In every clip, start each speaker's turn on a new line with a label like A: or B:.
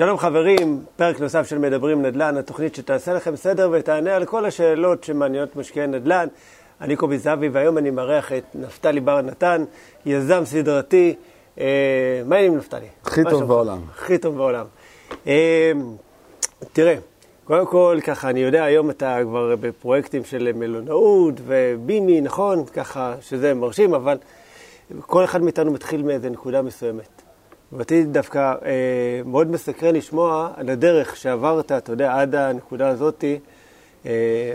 A: שלום חברים, פרק נוסף של מדברים נדל"ן, התוכנית שתעשה לכם סדר ותענה על כל השאלות שמעניינות משקיעי נדל"ן. אני קובי זהבי, והיום אני מארח את נפתלי בר נתן, יזם סדרתי. אה, מה העניינים נפתלי?
B: הכי טוב בעולם.
A: הכי טוב בעולם. אה, תראה, קודם כל, ככה, אני יודע, היום אתה כבר בפרויקטים של מלונאות ובימי, נכון? ככה, שזה מרשים, אבל כל אחד מאיתנו מתחיל מאיזה נקודה מסוימת. ואותי דווקא אה, מאוד מסקרן לשמוע על הדרך שעברת, אתה יודע, עד הנקודה הזאתי, אה,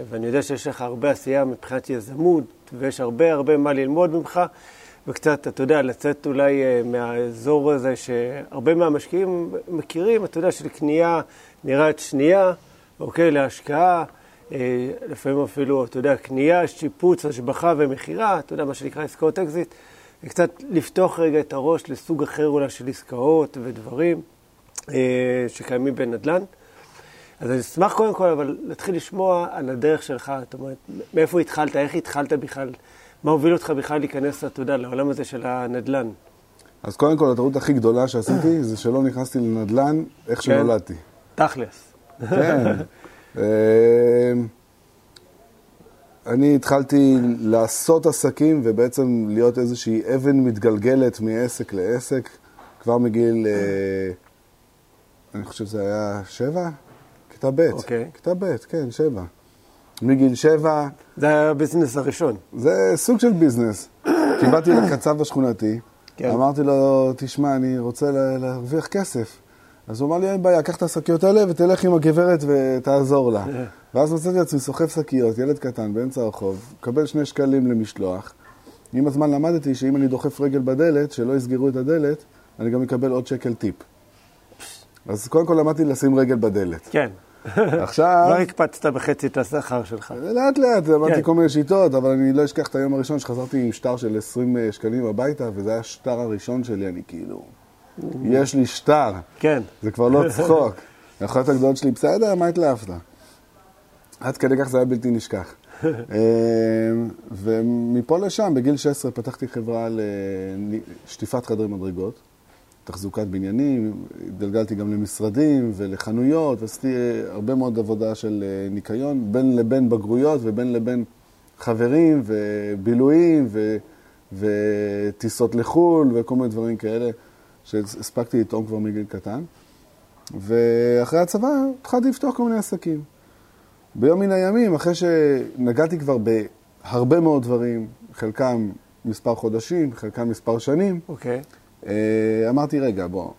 A: ואני יודע שיש לך הרבה עשייה מבחינת יזמות, ויש הרבה הרבה מה ללמוד ממך, וקצת, אתה יודע, לצאת אולי אה, מהאזור הזה שהרבה מהמשקיעים מכירים, אתה יודע, של קניית יד שנייה, אוקיי, להשקעה, אה, לפעמים אפילו, אתה יודע, קנייה, שיפוץ, השבחה ומכירה, אתה יודע, מה שנקרא עסקאות אקזיט. קצת לפתוח רגע את הראש לסוג אחר אולי של עסקאות ודברים אה, שקיימים בנדל"ן. אז אני אשמח קודם כל, אבל להתחיל לשמוע על הדרך שלך, זאת אומרת, מאיפה התחלת, איך התחלת בכלל, מה הוביל אותך בכלל להיכנס, אתה יודע, לעולם הזה של הנדל"ן.
B: אז קודם כל, הטעות הכי גדולה שעשיתי זה שלא נכנסתי לנדל"ן איך שנולדתי.
A: תכלס.
B: כן. אני התחלתי לעשות עסקים ובעצם להיות איזושהי אבן מתגלגלת מעסק לעסק, כבר מגיל, אה, אני חושב שזה היה שבע? כיתה ב'.
A: אוקיי.
B: כיתה ב', כן, שבע. מגיל שבע,
A: זה היה הביזנס הראשון.
B: זה סוג של ביזנס. כי באתי לקצב השכונתי,
A: כן.
B: אמרתי לו, תשמע, אני רוצה לה- להרוויח כסף. אז הוא אמר לי, אין בעיה, קח את השקיות האלה ותלך עם הגברת ותעזור לה. ואז מצאתי עצמי סוחב שקיות, ילד קטן באמצע הרחוב, מקבל שני שקלים למשלוח. עם הזמן למדתי שאם אני דוחף רגל בדלת, שלא יסגרו את הדלת, אני גם אקבל עוד שקל טיפ. אז קודם כל למדתי לשים רגל בדלת.
A: כן.
B: עכשיו...
A: לא הקפצת בחצי את השכר שלך.
B: לאט לאט, למדתי
A: כן.
B: כל מיני שיטות, אבל אני לא אשכח את היום הראשון שחזרתי עם שטר של 20 שקלים הביתה, וזה היה השטר הראשון שלי, אני כאילו... יש לי שטר,
A: כן.
B: זה כבר לא צחוק. האחיות הגדולות שלי, בסדר, מה התלהבת? עד כדי כך זה היה בלתי נשכח. אה, ומפה לשם, בגיל 16 פתחתי חברה לשטיפת חדרי מדרגות, תחזוקת בניינים, התגלגלתי גם למשרדים ולחנויות, ועשיתי אה, הרבה מאוד עבודה של אה, ניקיון, בין לבין בגרויות ובין לבין חברים ובילויים ו... וטיסות לחו"ל וכל מיני דברים כאלה שהספקתי לטעום כבר מגיל קטן. ואחרי הצבא התחלתי לפתוח כל מיני עסקים. ביום מן הימים, אחרי שנגעתי כבר בהרבה מאוד דברים, חלקם מספר חודשים, חלקם מספר שנים,
A: אוקיי.
B: אה, אמרתי, רגע, בוא,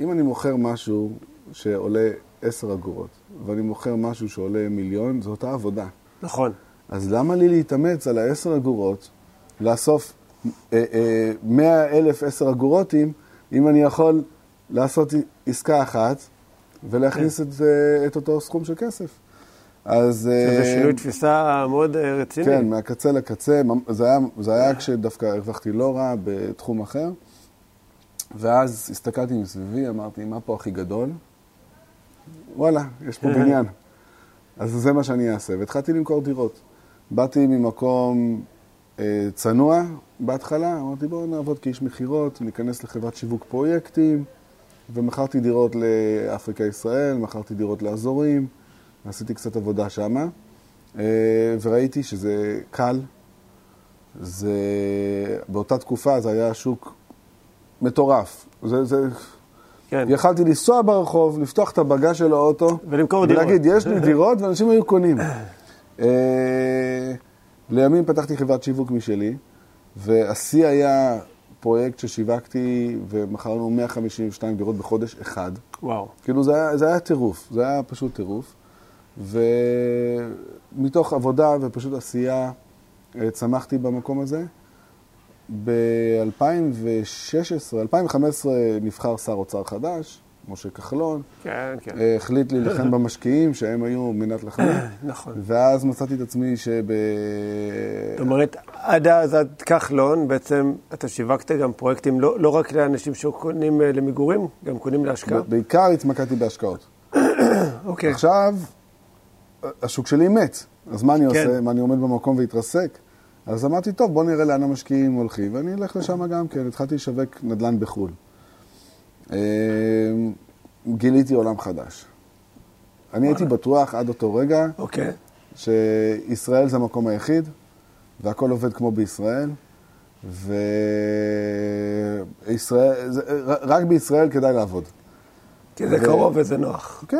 B: אם אני מוכר משהו שעולה 10 אגורות, ואני מוכר משהו שעולה מיליון, זו אותה עבודה.
A: נכון.
B: אז למה לי להתאמץ על ה-10 אגורות, לאסוף אה, אה, 100 אלף 10 אגורותים, אם אני יכול לעשות עסקה אחת ולהכניס את, אה, את אותו סכום של כסף? אז...
A: זה
B: אה,
A: שינוי תפיסה מאוד אה, רציני.
B: כן, מהקצה לקצה. זה היה, זה היה כשדווקא הרווחתי לא רע בתחום אחר. ואז הסתכלתי מסביבי, אמרתי, מה פה הכי גדול? וואלה, יש פה בניין. אז זה מה שאני אעשה. והתחלתי למכור דירות. באתי ממקום צנוע בהתחלה, אמרתי, בואו נעבוד כאיש מכירות, ניכנס לחברת שיווק פרויקטים, ומכרתי דירות לאפריקה ישראל, מכרתי דירות לאזורים, עשיתי קצת עבודה שמה, אה, וראיתי שזה קל. זה, באותה תקופה זה היה שוק מטורף. זה, זה,
A: כן.
B: יכלתי לנסוע ברחוב, לפתוח את הבגז של האוטו,
A: ולמכור דירות.
B: ולהגיד, יש לי דירות, ואנשים היו קונים. לימים פתחתי חברת שיווק משלי, והשיא היה פרויקט ששיווקתי ומכרנו 152 דירות בחודש אחד.
A: וואו.
B: כאילו זה היה, זה היה טירוף, זה היה פשוט טירוף. ומתוך עבודה ופשוט עשייה אה, צמחתי במקום הזה. ב-2016, 2015 נבחר שר אוצר חדש, משה כחלון,
A: כן, כן.
B: אה, החליט להילחם במשקיעים שהם היו מנת לחמי,
A: נכון.
B: ואז מצאתי את עצמי שב...
A: זאת אומרת, עד אז, עד כחלון, בעצם אתה שיווקת גם פרויקטים לא, לא רק לאנשים שקונים אה, למגורים, גם קונים להשקעה.
B: בעיקר התמקדתי בהשקעות.
A: אוקיי.
B: עכשיו, השוק שלי מת, אז מה אני
A: כן.
B: עושה? מה, אני עומד במקום והתרסק? אז אמרתי, טוב, בוא נראה לאן המשקיעים הולכים, ואני אלך לשם גם כן. התחלתי לשווק נדל"ן בחו"ל. אה, גיליתי עולם חדש. אני הייתי בטוח עד אותו רגע
A: אוקיי.
B: שישראל זה המקום היחיד, והכל עובד כמו בישראל, וישראל, רק בישראל כדאי לעבוד.
A: כי זה קרוב וזה נוח.
B: כן,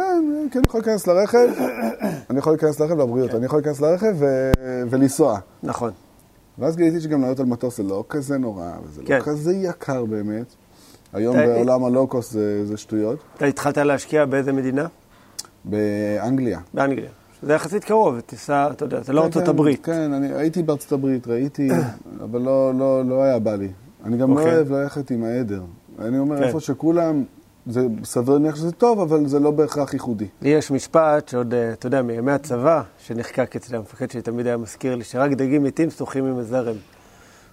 B: כן, אני יכול להיכנס לרכב, אני יכול להיכנס לרכב לבריאות, אני יכול להיכנס לרכב ולנסוע.
A: נכון.
B: ואז גיליתי שגם לעלות על מטוס זה לא כזה נורא, וזה
A: כן.
B: לא כזה יקר באמת. היום
A: אתה-
B: בעולם הלואו-קוסט זה, זה שטויות.
A: אתה התחלת להשקיע באיזה מדינה?
B: באנגליה.
A: באנגליה. שזה יחסית קרוב, תיסע, אתה יודע, זה לא
B: כן,
A: ארצות
B: כן,
A: הברית.
B: כן, אני הייתי בארצות הברית, ראיתי, אבל לא, לא, לא היה בא לי. אני גם לא
A: אוקיי.
B: אוהב ללכת עם העדר. אני אומר,
A: כן.
B: איפה שכולם, זה סביר להניח שזה טוב, אבל זה לא בהכרח ייחודי.
A: לי יש משפט שעוד, אה, אתה יודע, מימי הצבא, שנחקק אצלי המפקד שלי תמיד היה מזכיר לי, שרק דגים מתים שוחים עם הזרם.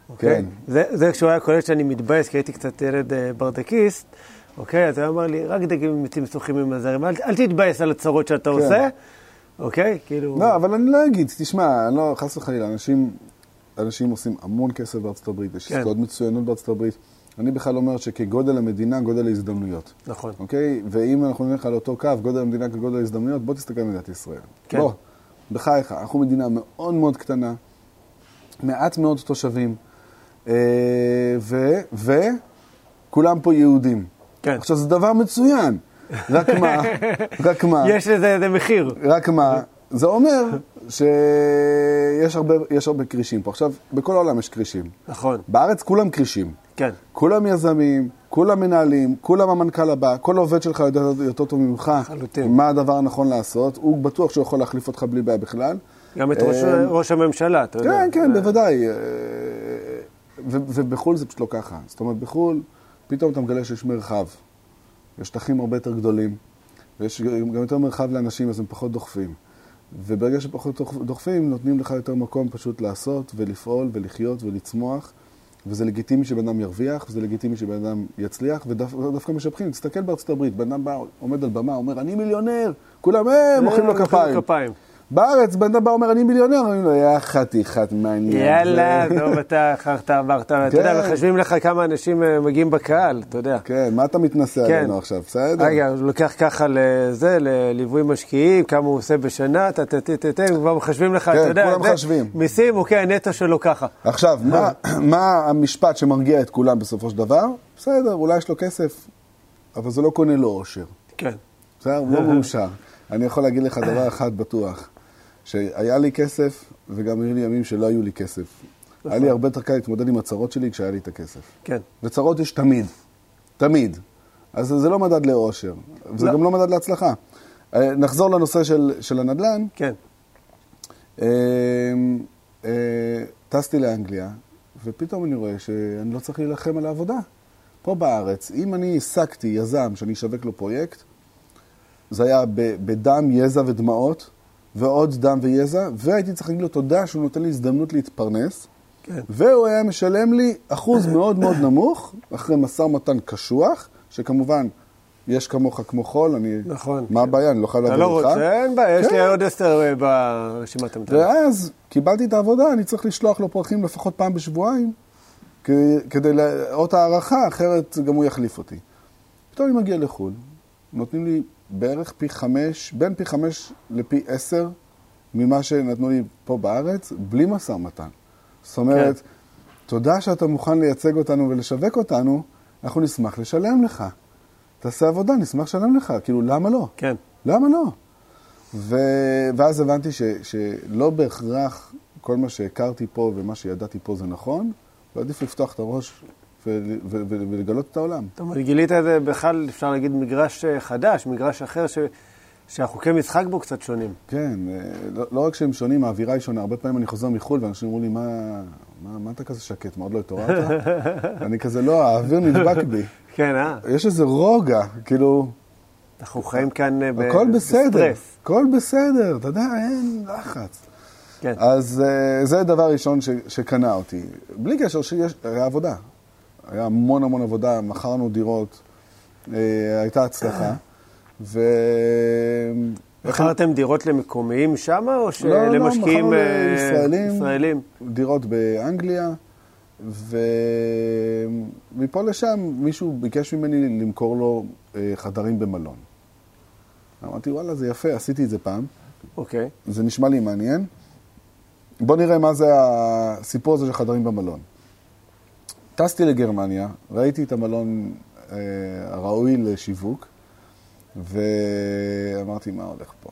A: אוקיי?
B: כן.
A: זה, זה כשהוא היה קולט שאני מתבאס, כי הייתי קצת ילד אה, ברדקיסט, אוקיי? אז הוא אמר לי, רק דגים מתים שוחים עם הזרם, אל, אל תתבאס על הצרות שאתה
B: כן.
A: עושה, אוקיי? כאילו...
B: לא, אבל אני לא אגיד, תשמע, לא, חס וחלילה, אנשים, אנשים עושים המון כסף בארצות הברית, יש
A: כן.
B: עסקאות מצוינות בארצות הברית. אני בכלל אומר שכגודל המדינה, גודל ההזדמנויות.
A: נכון.
B: אוקיי? ואם אנחנו נלך על אותו קו, גודל המדינה כגודל ההזדמנויות, בוא תסתכל על מדינת ישראל.
A: כן.
B: בוא, בחייך, אנחנו מדינה מאוד מאוד קטנה, מעט מאוד תושבים, אה, ו... וכולם פה יהודים.
A: כן.
B: עכשיו, זה דבר מצוין. רק מה, רק מה,
A: יש לזה איזה מחיר.
B: רק מה, זה אומר שיש הרבה, הרבה כרישים פה. עכשיו, בכל העולם יש כרישים.
A: נכון,
B: בארץ כולם כרישים.
A: כן.
B: כולם יזמים, כולם מנהלים, כולם המנכ"ל הבא, כל עובד שלך יודע יותר טוב ממך
A: לחלוטין.
B: מה הדבר הנכון לעשות, הוא בטוח שהוא יכול להחליף אותך בלי בעיה בכלל.
A: גם את ראש,
B: אה,
A: ראש הממשלה, אתה יודע.
B: כן, כן, בוודאי. אה, ובחו"ל זה פשוט לא ככה. זאת אומרת, בחו"ל פתאום אתה מגלה שיש מרחב. יש שטחים הרבה יותר גדולים, ויש גם יותר מרחב לאנשים, אז הם פחות דוחפים. וברגע שפחות דוח- דוחפים, נותנים לך יותר מקום פשוט לעשות ולפעול ולחיות ולצמוח. וזה לגיטימי שבן אדם ירוויח, וזה לגיטימי שבן אדם יצליח, ודווקא משבחים. תסתכל בארצות הברית, בן אדם בא, עומד על במה, אומר, אני מיליונר, כולם, אה, מוחאים לו
A: מוחאים
B: כפיים. בארץ, בן אדם בא אומר, אני מיליונר, אומרים לו, יא חתיכת מעניין.
A: יאללה, טוב, אתה אחרת עברת, אתה יודע,
B: כן.
A: מחשבים לך כמה אנשים אה, מגיעים בקהל, אתה יודע.
B: כן, מה אתה מתנשא
A: כן.
B: עלינו עכשיו, בסדר?
A: רגע, הוא לוקח ככה לזה, לליווי משקיעים, כמה הוא עושה בשנה, טה טה טה טה כבר מחשבים לך, אתה יודע,
B: כולם מחשבים.
A: מיסים, אוקיי, הנטו שלו ככה.
B: עכשיו, מה, מה המשפט שמרגיע את כולם בסופו של דבר? בסדר, אולי יש לו כסף, אבל זה לא קונה לו אושר.
A: כן,
B: בסדר? הוא לא מאושר. אני יכול להגיד לך דבר אחד בטוח, שהיה לי כסף, וגם היו לי ימים שלא היו לי כסף. היה לי הרבה יותר קל להתמודד עם הצרות שלי כשהיה לי את הכסף.
A: כן.
B: וצרות יש תמיד, תמיד. אז זה לא מדד לאושר, זה
A: לא.
B: גם לא מדד להצלחה. אה, נחזור לנושא של, של הנדל"ן.
A: כן,
B: אה, אה, טסתי לאנגליה, ופתאום אני רואה שאני לא צריך להילחם על העבודה. פה בארץ, אם אני העסקתי יזם שאני אשווק לו פרויקט, זה היה בדם, יזע ודמעות, ועוד דם ויזע, והייתי צריך להגיד לו תודה שהוא נותן לי הזדמנות להתפרנס,
A: כן.
B: והוא היה משלם לי אחוז מאוד מאוד נמוך, אחרי משא ומתן קשוח, שכמובן, יש כמוך כמו חול, אני...
A: נכון.
B: מה הבעיה? אני לא חייב
A: אתה
B: לעבוד
A: לא
B: איתך.
A: רוצה, אין בעיה, יש לי
B: כן.
A: עוד עשר אה, ברשימת המתנה.
B: ואז קיבלתי את העבודה, אני צריך לשלוח לו פרחים לפחות פעם בשבועיים, כ- כדי לאות הערכה, אחרת גם הוא יחליף אותי. פתאום אני מגיע לחו"ל, נותנים לי בערך פי חמש, בין פי חמש לפי עשר ממה שנתנו לי פה בארץ, בלי משא ומתן. זאת אומרת,
A: כן.
B: תודה שאתה מוכן לייצג אותנו ולשווק אותנו, אנחנו נשמח לשלם לך. תעשה עבודה, נשמח לשלם לך. כאילו, למה לא?
A: כן,
B: למה לא? ו... ואז הבנתי ש... שלא בהכרח כל מה שהכרתי פה ומה שידעתי פה זה נכון, ועדיף לפתוח את הראש. ולגלות את העולם.
A: זאת אומרת, גילית את זה בכלל, אפשר להגיד, מגרש אה, חדש, מגרש אחר, ש... שהחוקי משחק בו קצת שונים.
B: כן, אה, לא, לא רק שהם שונים, האווירה היא שונה. הרבה פעמים אני חוזר מחו"ל ואנשים אומרים לי, מה, מה, מה אתה כזה שקט? מה, עוד לא התעוררת? אני כזה, לא, האוויר נדבק בי.
A: כן, אה?
B: יש איזה רוגע, כאילו,
A: אנחנו חיים כאן אה, ב-
B: הכל בסדר,
A: בסטרס.
B: הכל בסדר, אתה יודע, אין לחץ.
A: כן,
B: אז זה דבר ראשון ש, שקנה אותי. בלי קשר שיש, עבודה. היה המון המון עבודה, מכרנו דירות, uh, הייתה הצלחה. ו...
A: מכרתם דירות למקומיים שם, או
B: לא,
A: שלמשקיעים
B: מכרנו
A: אה,
B: לישראלים.
A: ישראלים?
B: דירות באנגליה, ומפה לשם מישהו ביקש ממני למכור לו uh, חדרים במלון. אמרתי, וואלה, זה יפה, עשיתי את זה פעם.
A: אוקיי.
B: זה נשמע לי מעניין. בוא נראה מה זה הסיפור הזה של חדרים במלון. טסתי לגרמניה, ראיתי את המלון אה, הראוי לשיווק, ואמרתי, מה הולך פה?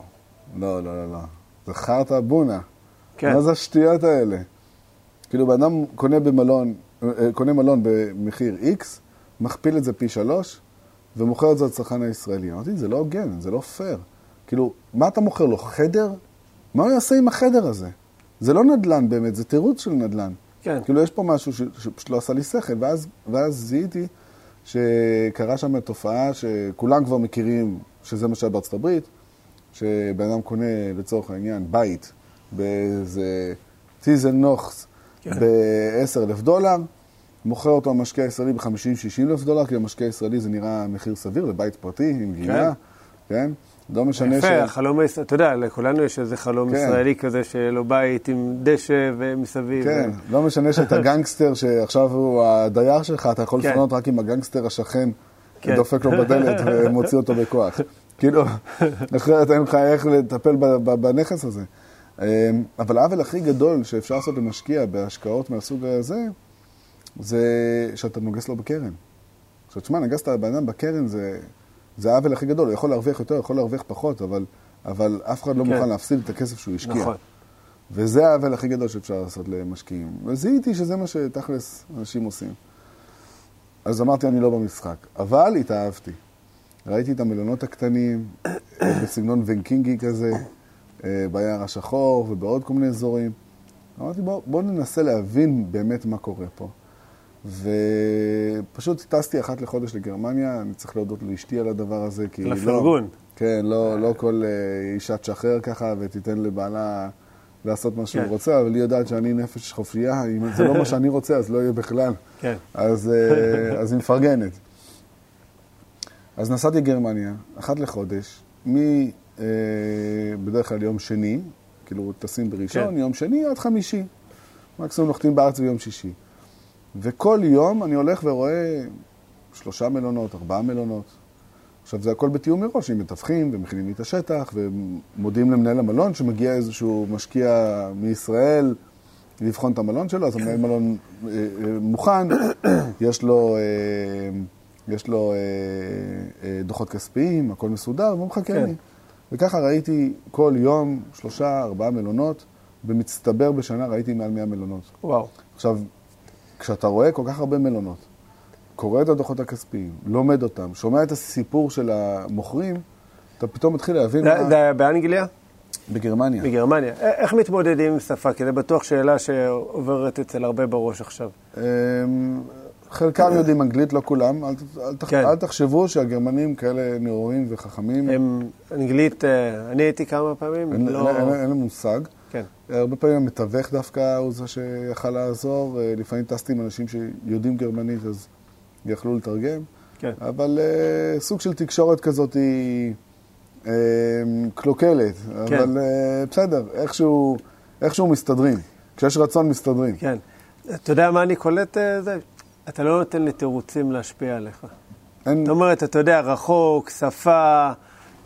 B: לא, לא, לא, לא. זה חרטא בונה.
A: כן.
B: מה זה השטויות האלה? כאילו, בן אדם קונה במלון, אה, קונה מלון במחיר X, מכפיל את זה פי שלוש, ומוכר את זה לצרכן הישראלי. אמרתי, זה לא הוגן, זה לא פייר. כאילו, מה אתה מוכר לו? חדר? מה הוא יעשה עם החדר הזה? זה לא נדל"ן באמת, זה תירוץ של נדל"ן.
A: כן.
B: כאילו, יש פה משהו שפשוט לא עשה לי שכל, ואז, ואז זיהיתי שקרה שם תופעה שכולם כבר מכירים, שזה מה שהיה בארצות הברית, שבן אדם קונה לצורך העניין בית באיזה טיזל נוחס
A: כן.
B: ב-10 אלף דולר, מוכר אותו המשקיע הישראלי ב-50-60 אלף דולר, כי המשקיע הישראלי זה נראה מחיר סביר לבית פרטי עם גינה, כן? לא משנה
A: יפה, החלום הישראלי, אתה יודע, לכולנו יש איזה חלום
B: כן.
A: ישראלי כזה, לו בית עם דשא ומסביב.
B: כן, לא משנה שאתה גנגסטר שעכשיו הוא הדייר שלך, אתה יכול
A: כן.
B: לפנות רק עם הגנגסטר השכן,
A: כן.
B: דופק לו בדלת ומוציא אותו בכוח. כאילו, אחרת אין לך איך לטפל בנכס הזה. אמ, אבל העוול הכי גדול שאפשר לעשות למשקיע בהשקעות מהסוג הזה, זה שאתה נוגס לו בקרן. עכשיו, תשמע, נגסת בן אדם בקרן זה, זה העוול הכי גדול, הוא יכול להרוויח יותר, יכול להרוויח פחות, אבל, אבל אף אחד לא
A: כן.
B: מוכן להפסיד את הכסף שהוא השקיע.
A: נכון.
B: וזה העוול הכי גדול שאפשר לעשות למשקיעים. וזיהיתי שזה מה שתכלס אנשים עושים. אז אמרתי, אני לא במשחק. אבל התאהבתי. ראיתי את המלונות הקטנים, בסגנון ונקינגי כזה, אה, ביער השחור ובעוד כל מיני אזורים. אמרתי, בוא, בוא ננסה להבין באמת מה קורה פה. ופשוט טסתי אחת לחודש לגרמניה, אני צריך להודות לאשתי על הדבר הזה, כי
A: על
B: לא...
A: הפרגון.
B: כן, לא, לא כל אה, אישה תשחרר ככה ותיתן לבעלה לעשות מה שהוא
A: כן.
B: רוצה, אבל היא יודעת שאני נפש חופשייה, אם זה לא מה שאני רוצה, אז לא יהיה בכלל.
A: כן.
B: אז, אה, אז היא מפרגנת. אז נסעתי לגרמניה, אחת לחודש, מ... אה, בדרך כלל יום שני, כאילו טסים בראשון,
A: כן.
B: יום שני עד חמישי. מקסימום נוחתים בארץ ביום שישי. וכל יום אני הולך ורואה שלושה מלונות, ארבעה מלונות. עכשיו, זה הכל בתיאום מראש, עם מתווכים ומכינים לי את השטח, ומודיעים למנהל המלון שמגיע איזשהו משקיע מישראל לבחון את המלון שלו, אז המנהל מלון אה, אה, מוכן, יש לו, אה, יש לו אה, אה, דוחות כספיים, הכל מסודר, והוא מחכה
A: כן.
B: לי. וככה ראיתי כל יום שלושה, ארבעה מלונות, במצטבר בשנה ראיתי מעל 100 מלונות.
A: וואו.
B: עכשיו, כשאתה רואה כל כך הרבה מלונות, קורא את הדוחות הכספיים, לומד אותם, שומע את הסיפור של המוכרים, אתה פתאום מתחיל להבין
A: זה
B: מה...
A: היה באנגליה?
B: בגרמניה.
A: בגרמניה. איך מתמודדים עם שפה? כי זה בטוח שאלה שעוברת אצל הרבה בראש עכשיו.
B: אמ, חלקם יודעים אנגלית, לא כולם. אל, ת- אל, תח-
A: כן.
B: אל תחשבו שהגרמנים כאלה נאורים וחכמים.
A: הם אנגלית, אה, אני הייתי כמה פעמים,
B: אין,
A: לא...
B: אין, אין, מושג.
A: כן,
B: הרבה פעמים המתווך דווקא הוא זה שיכל לעזור. אה, לפעמים טסתי עם אנשים שיודעים גרמנית, אז יכלו לתרגם.
A: כן.
B: אבל uh, סוג של תקשורת כזאת היא uh, קלוקלת.
A: כן.
B: אבל uh, בסדר, איכשהו, איכשהו מסתדרים. כשיש רצון, מסתדרים.
A: כן. אתה יודע מה אני קולט? זה? אתה לא נותן לי תירוצים להשפיע עליך.
B: אין,
A: זאת אומרת, אתה יודע, רחוק, שפה,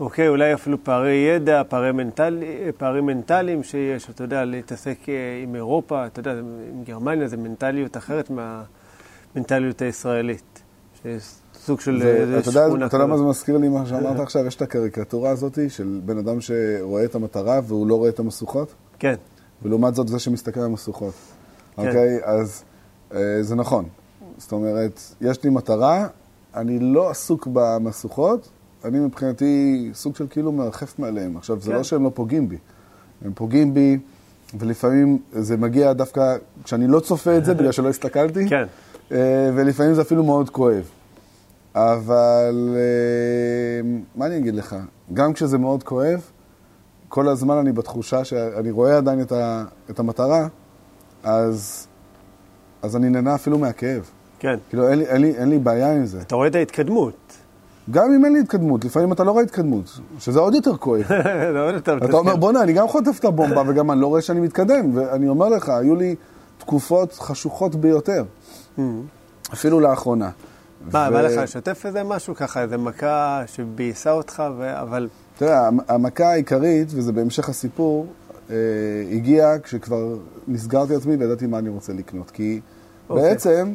A: אוקיי, אולי אפילו פערי ידע, פערי מנטלי, פערים מנטליים שיש, אתה יודע, להתעסק אה, עם אירופה, אתה יודע, עם גרמניה זה מנטליות אחרת מהמנטליות הישראלית. שיש סוג של
B: זה,
A: איזה
B: אתה יודע,
A: שכונה
B: אתה יודע מה. זה מזכיר לי מה שאמרת עכשיו? יש את הקריקטורה הזאת של בן אדם שרואה את המטרה והוא לא רואה את המשוכות,
A: כן,
B: ולעומת זאת זה שמסתכל על המשוכות.
A: כן.
B: אוקיי? אז אה, זה נכון. זאת אומרת, יש לי מטרה, אני לא עסוק במשוכות, אני מבחינתי סוג של כאילו מרחף מעליהם. עכשיו, זה
A: כן.
B: לא שהם לא פוגעים בי. הם פוגעים בי, ולפעמים זה מגיע דווקא כשאני לא צופה את זה בגלל שלא הסתכלתי.
A: כן.
B: אה, ולפעמים זה אפילו מאוד כואב. אבל אה, מה אני אגיד לך? גם כשזה מאוד כואב, כל הזמן אני בתחושה שאני רואה עדיין את, ה, את המטרה, אז, אז אני נהנה אפילו מהכאב.
A: כן.
B: כאילו, אין לי, אין, לי, אין לי בעיה עם זה.
A: אתה רואה את ההתקדמות.
B: גם אם אין לי התקדמות, לפעמים אתה לא רואה התקדמות, שזה עוד יותר כואב. אתה אומר. בוא'נה, אני גם חוטף את הבומבה וגם אני לא רואה שאני מתקדם. ואני אומר לך, היו לי תקופות חשוכות ביותר, אפילו לאחרונה.
A: מה, בא לך לשתף איזה משהו ככה, איזה מכה שביאסה אותך. אבל
B: תראה, המ- המכה העיקרית, וזה בהמשך הסיפור, אה, הגיעה כשכבר נסגרתי עצמי וידעתי מה אני רוצה לקנות. כי
A: אוקיי.
B: בעצם,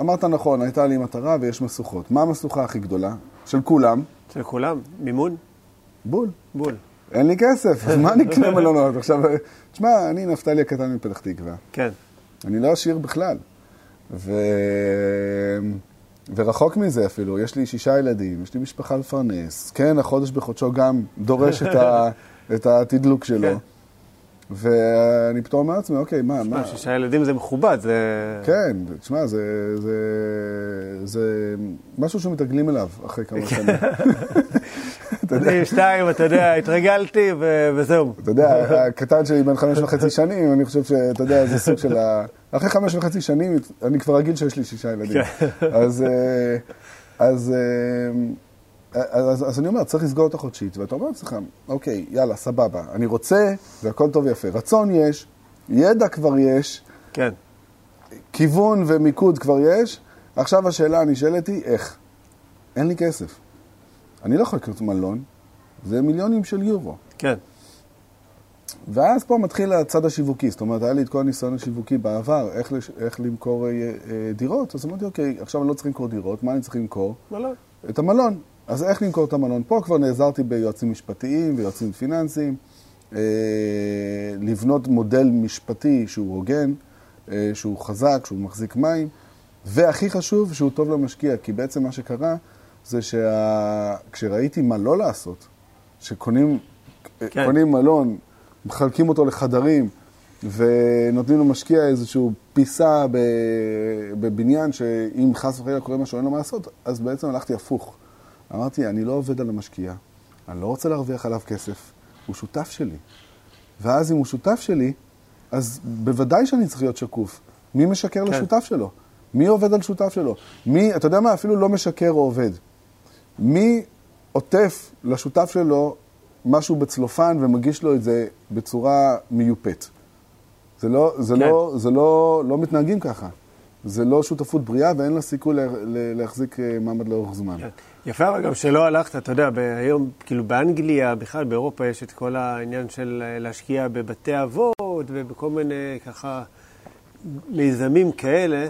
B: אמרת נכון, הייתה לי מטרה ויש משוכות. מה המשוכה הכי גדולה? של כולם?
A: של כולם, מימון?
B: בול.
A: בול.
B: אין לי כסף, אז מה אני אקנה מלונות? עכשיו, תשמע, אני נפתלי הקטן מפתח תקווה.
A: כן.
B: אני לא עשיר בכלל. ו... ורחוק מזה אפילו, יש לי שישה ילדים, יש לי משפחה לפרנס. כן, החודש בחודשו גם דורש את, ה... את התדלוק שלו.
A: כן.
B: ואני פתאום אומר לעצמי, אוקיי, מה, מה?
A: שישה ילדים זה מכובד, זה...
B: כן, תשמע, זה, זה, זה משהו שמתרגלים אליו אחרי כמה שנים. אתה יודע,
A: אני שתיים, אתה יודע, התרגלתי וזהו.
B: אתה יודע, הקטן שלי בן חמש וחצי שנים, אני חושב שאתה יודע, זה סוג של ה... אחרי חמש וחצי שנים, אני כבר רגיל שיש לי שישה ילדים. אז, אה, אז, אז, אז אני אומר, צריך לסגור את החודשית, ואתה אומר לעצמך, אוקיי, יאללה, סבבה, אני רוצה, והכל טוב ויפה. רצון יש, ידע כבר יש,
A: כן.
B: כיוון ומיקוד כבר יש, עכשיו השאלה הנשאלת היא, איך? אין לי כסף. אני לא יכול לקנות מלון, זה מיליונים של יורו.
A: כן.
B: ואז פה מתחיל הצד השיווקי, זאת אומרת, היה לי את כל הניסיון השיווקי בעבר, איך, לש... איך למכור אה, אה, דירות, אז אמרתי, אוקיי, עכשיו אני לא צריך למכור דירות, מה אני צריך למכור?
A: מלון.
B: את המלון. אז איך למכור את המלון? פה כבר נעזרתי ביועצים משפטיים ויועצים פיננסיים, אה, לבנות מודל משפטי שהוא הוגן, אה, שהוא חזק, שהוא מחזיק מים, והכי חשוב, שהוא טוב למשקיע, כי בעצם מה שקרה זה שכשראיתי מה לא לעשות, שקונים
A: כן.
B: קונים מלון, מחלקים אותו לחדרים, ונותנים למשקיע איזושהי פיסה בבניין, שאם חס וחלילה קורה משהו, אין לו מה לעשות, אז בעצם הלכתי הפוך. אמרתי, אני לא עובד על המשקיע, אני לא רוצה להרוויח עליו כסף, הוא שותף שלי. ואז אם הוא שותף שלי, אז בוודאי שאני צריך להיות שקוף. מי משקר
A: כן.
B: לשותף שלו? מי עובד על שותף שלו? מי, אתה יודע מה, אפילו לא משקר או עובד. מי עוטף לשותף שלו משהו בצלופן ומגיש לו את זה בצורה מיופת? זה לא, זה
A: כן.
B: לא, זה לא, לא מתנהגים ככה. זה לא שותפות בריאה ואין לה סיכוי לה, לה, להחזיק אה, מעמד לאורך זמן.
A: כן. יפה אבל גם שלא הלכת, אתה יודע, היום, כאילו באנגליה, בכלל באירופה יש את כל העניין של אה, להשקיע בבתי אבות ובכל מיני ככה מיזמים כאלה.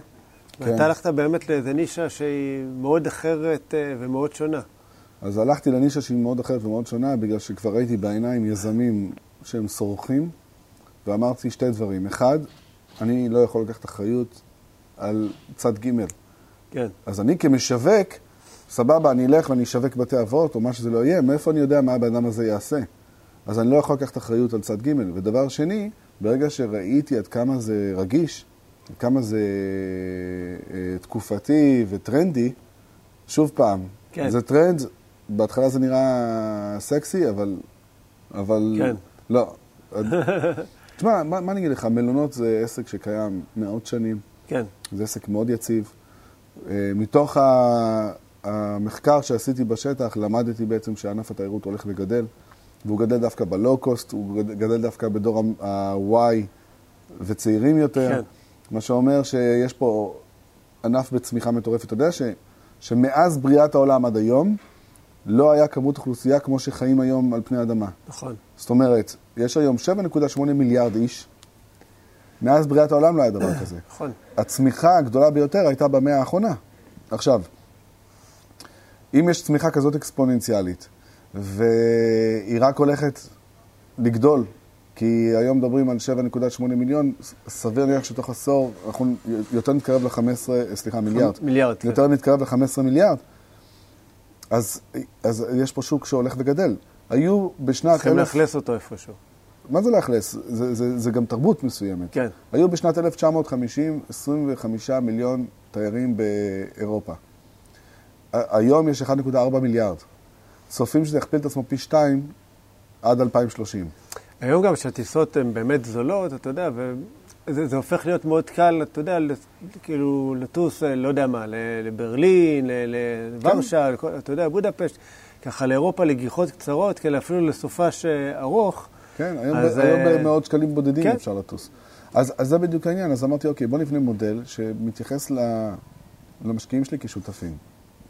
B: כן.
A: ואתה הלכת באמת לאיזה נישה שהיא מאוד אחרת אה, ומאוד שונה.
B: אז הלכתי לנישה שהיא מאוד אחרת ומאוד שונה, בגלל שכבר ראיתי בעיניים יזמים שהם סורחים, ואמרתי שתי דברים. אחד, אני לא יכול לקחת אחריות על צד ג'.
A: כן,
B: אז אני כמשווק, סבבה, אני אלך ואני אשווק בתי אבות, או מה שזה לא יהיה, מאיפה אני יודע מה הבן אדם הזה יעשה? אז אני לא יכול לקחת אחריות על צד ג'. ודבר שני, ברגע שראיתי עד כמה זה רגיש, עד כמה זה אה, תקופתי וטרנדי, שוב פעם,
A: כן.
B: זה טרנד, בהתחלה זה נראה סקסי, אבל... אבל...
A: כן.
B: לא. תשמע, מה, מה אני אגיד לך, מלונות זה עסק שקיים מאות שנים.
A: כן,
B: זה עסק מאוד יציב. אה, מתוך ה- המחקר שעשיתי בשטח, למדתי בעצם שענף התיירות הולך וגדל, והוא גדל דווקא בלואו-קוסט, הוא גדל- גדל דווקא בדור ה-Y וצעירים יותר,
A: כן.
B: מה שאומר שיש פה ענף בצמיחה מטורפת. אתה יודע ש, שמאז בריאת העולם עד היום, לא היה כמות אוכלוסייה כמו שחיים היום על פני האדמה.
A: נכון.
B: זאת אומרת, יש היום 7.8 מיליארד איש, מאז בריאת העולם לא היה דבר כזה.
A: נכון.
B: הצמיחה הגדולה ביותר הייתה במאה האחרונה. עכשיו, אם יש צמיחה כזאת אקספוננציאלית, והיא רק הולכת לגדול, כי היום מדברים על 7.8 מיליון, סביר להניח שתוך עשור אנחנו יותר נתקרב ל-15, סליחה, מיליארד.
A: מיליארד, כן.
B: יותר נתקרב ל-15 מיליארד. אז, אז יש פה שוק שהולך וגדל. היו בשנת...
A: צריכים לאכלס אותו איפשהו.
B: מה זה לאכלס? זה, זה, זה גם תרבות מסוימת.
A: כן.
B: היו בשנת 1950 25 מיליון תיירים באירופה. היום יש 1.4 מיליארד. צופים שזה יכפיל את עצמו פי שתיים עד 2030.
A: היום גם שהטיסות הן באמת זולות, אתה יודע, וזה זה הופך להיות מאוד קל, אתה יודע, כאילו לטוס, אה, לא יודע מה, לברלין, לוורשה, לכל- אתה יודע, בודפשט, ככה לאירופה לגיחות קצרות, כאלה אפילו לסופש אה, ארוך.
B: כן, היום,
A: אז,
B: היום
A: אה,
B: במאות שקלים בודדים
A: כן.
B: אפשר לטוס. אז, אז זה בדיוק העניין. אז אמרתי, אוקיי, בוא נבנה מודל שמתייחס ל, למשקיעים שלי כשותפים.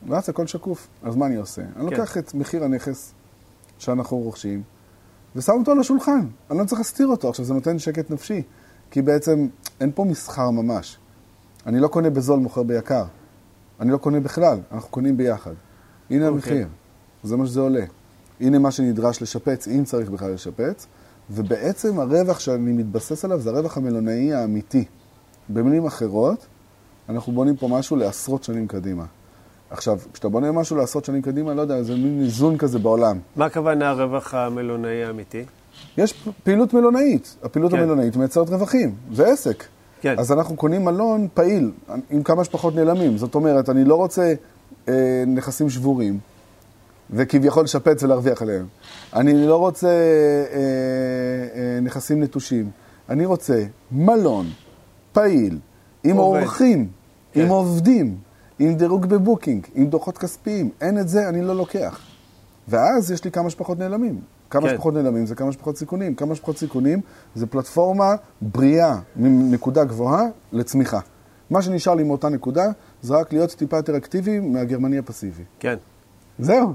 B: ואז הכל שקוף. אז מה אני עושה? אני
A: כן.
B: לוקח את מחיר הנכס שאנחנו רוכשים, ושם אותו על השולחן. אני לא צריך להסתיר אותו. עכשיו, זה נותן שקט נפשי, כי בעצם אין פה מסחר ממש. אני לא קונה בזול, מוכר ביקר. אני לא קונה בכלל, אנחנו קונים ביחד. הנה
A: אוקיי.
B: המחיר, זה מה שזה עולה. הנה מה שנדרש לשפץ, אם צריך בכלל לשפץ, ובעצם הרווח שאני מתבסס עליו זה הרווח המלונאי האמיתי. במילים אחרות, אנחנו בונים פה משהו לעשרות שנים קדימה. עכשיו, כשאתה בונה משהו לעשרות שנים קדימה, לא יודע, זה מין איזון כזה בעולם.
A: מה הכוונה הרווח המלונאי האמיתי?
B: יש פעילות מלונאית. הפעילות
A: כן.
B: המלונאית מייצרת רווחים, זה עסק.
A: כן.
B: אז אנחנו קונים מלון פעיל, עם כמה שפחות נעלמים. זאת אומרת, אני לא רוצה אה, נכסים שבורים, וכביכול לשפץ ולהרוויח עליהם. אני לא רוצה אה, אה, נכסים נטושים. אני רוצה מלון פעיל, עם
A: עובד.
B: אורחים,
A: כן.
B: עם עובדים, עם דירוג בבוקינג, עם דוחות כספיים. אין את זה, אני לא לוקח. ואז יש לי כמה שפחות נעלמים. כמה
A: כן.
B: שפחות נעלמים זה כמה שפחות סיכונים. כמה שפחות סיכונים זה פלטפורמה בריאה מנקודה גבוהה לצמיחה. מה שנשאר לי מאותה נקודה זה רק להיות טיפה יותר אקטיבי מהגרמני הפסיבי.
A: כן.
B: זהו.